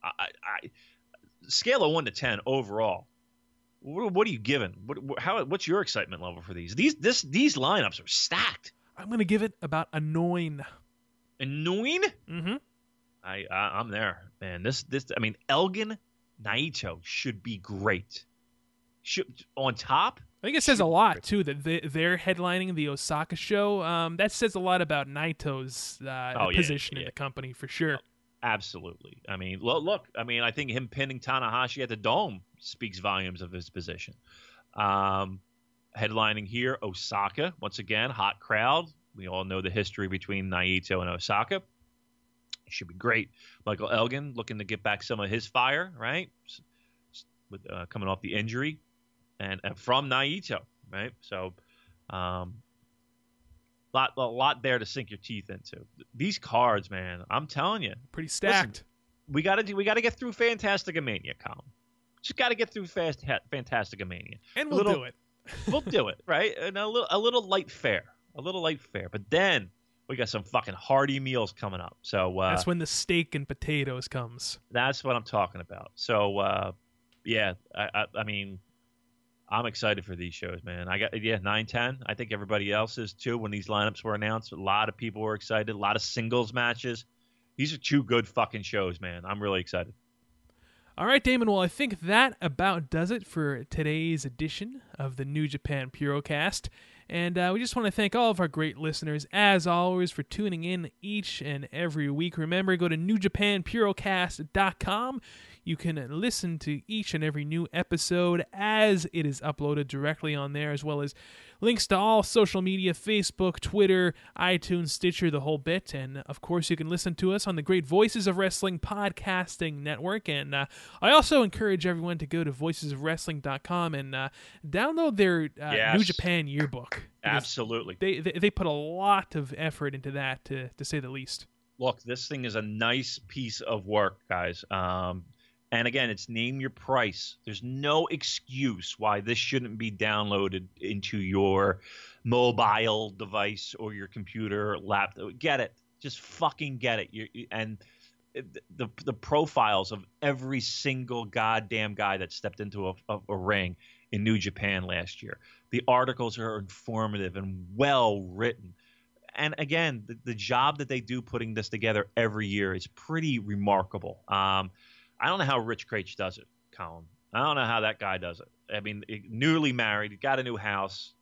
I, I scale of one to ten overall. What, what are you giving? What, how, what's your excitement level for these? These this these lineups are stacked. I'm going to give it about a nine annoying. Mm-hmm. I, I am there, man. This this I mean Elgin Naito should be great. Should on top. I think it says a lot too that they, they're headlining the Osaka show. Um, that says a lot about Naito's uh, oh, position yeah, yeah. in the company for sure. Absolutely. I mean, look. I mean, I think him pinning Tanahashi at the Dome speaks volumes of his position. Um, headlining here, Osaka once again, hot crowd. We all know the history between Naito and Osaka. Should be great. Michael Elgin looking to get back some of his fire, right? With uh, coming off the injury, and, and from Naito, right? So, um, lot a lot there to sink your teeth into. These cards, man, I'm telling you, Pretty stacked. Listen, we got to do. We got to get through Fantastica Mania, Colin. Just got to get through Fast Fantastica Mania. and we'll little- do it. (laughs) We'll do it, (laughs) right? And a little, a little light fare, a little light fare. But then we got some fucking hearty meals coming up. So uh, That's when the steak and potatoes comes. that's what I'm talking about. So uh, yeah, I, I, I mean, I'm excited for these shows, man. I got yeah nine ten. I think everybody else is too. When these lineups were announced, a lot of people were excited. A lot of singles matches. These are two good fucking shows, man. I'm really excited. All right, Damon. Well, I think that about does it for today's edition of the New Japan Purocast. And uh, we just want to thank all of our great listeners, as always, for tuning in each and every week. Remember, go to newjapanpurocast.com. You can listen to each and every new episode as it is uploaded directly on there, as well as links to all social media Facebook, Twitter, iTunes, Stitcher, the whole bit. And of course, you can listen to us on the Great Voices of Wrestling Podcasting Network. And uh, I also encourage everyone to go to voicesofwrestling.com and uh, download their uh, Yes. New Japan yearbook. Absolutely. They, they, they put a lot of effort into that, to, to say the least. look, this thing is a nice piece of work, guys. Um, and again, it's name your price. There's no excuse why this shouldn't be downloaded into your mobile device or your computer, laptop. Get it. Just fucking get it. you and the the profiles of every single goddamn guy that stepped into a, a, a ring in New Japan last year. The articles are informative and well written and again, the, the job that they do putting this together every year is pretty remarkable. Um, I don't know how Rich Kraetsch does it, Colin. I don't know how that guy does it. I mean, newly married, got a new house,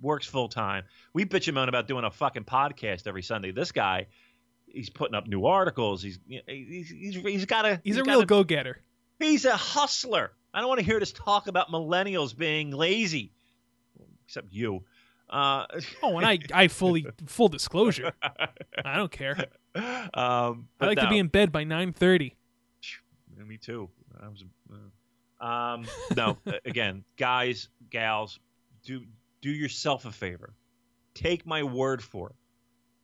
works full time. We bitch him on about doing a fucking podcast every Sunday. This guy, he's putting up new articles. He's he's he's, he's got a He's, a real go getter. He's a hustler. I don't want to hear this talk about millennials being lazy, except you. Uh, Oh, and I, I fully, full disclosure, (laughs) I don't care. um, I like to be in bed by 9.30. Yeah, me too. I was. Uh, um, (laughs) no, again, guys, gals, do do yourself a favor. Take my word for it.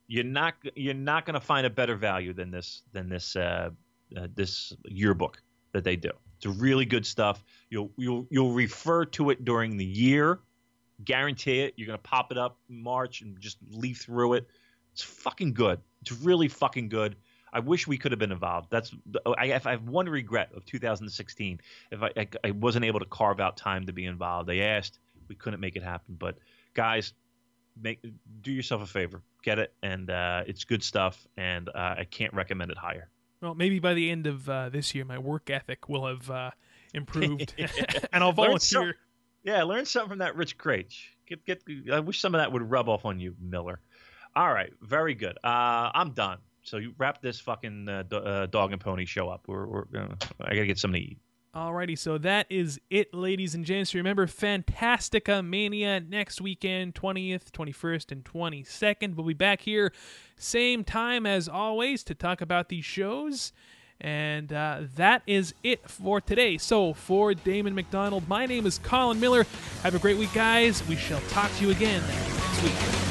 You're not you're not going to find a better value than this than this uh, uh, this yearbook that they do. It's really good stuff. You'll you'll you'll refer to it during the year. Guarantee it. You're to pop it up in March and just leaf through it. It's fucking good. It's really fucking good. I wish we could have been involved. That's I, if I have one regret of 2016. If I, I I wasn't able to carve out time to be involved. They asked, we couldn't make it happen. But guys, make do yourself a favor, get it, and uh, it's good stuff. And uh, I can't recommend it higher. Well, maybe by the end of uh, this year, my work ethic will have uh, improved, (laughs) (laughs) and I'll volunteer. Yeah, learn something from that Rich Kraetsch. Get get. I wish some of that would rub off on you, Miller. All right, very good. Uh, I'm done. So you wrap this fucking uh, uh, dog and pony show up. We're, we're gonna, I gotta get something to eat. Alrighty, so that is it, ladies and gents. Remember, Fantastica Mania next weekend, 20th, 21st, and 22nd. We'll be back here, same time as always, to talk about these shows. And uh, that is it for today. So, for Damon McDonald, my name is Colin Miller. Have a great week, guys. We shall talk to you again next week.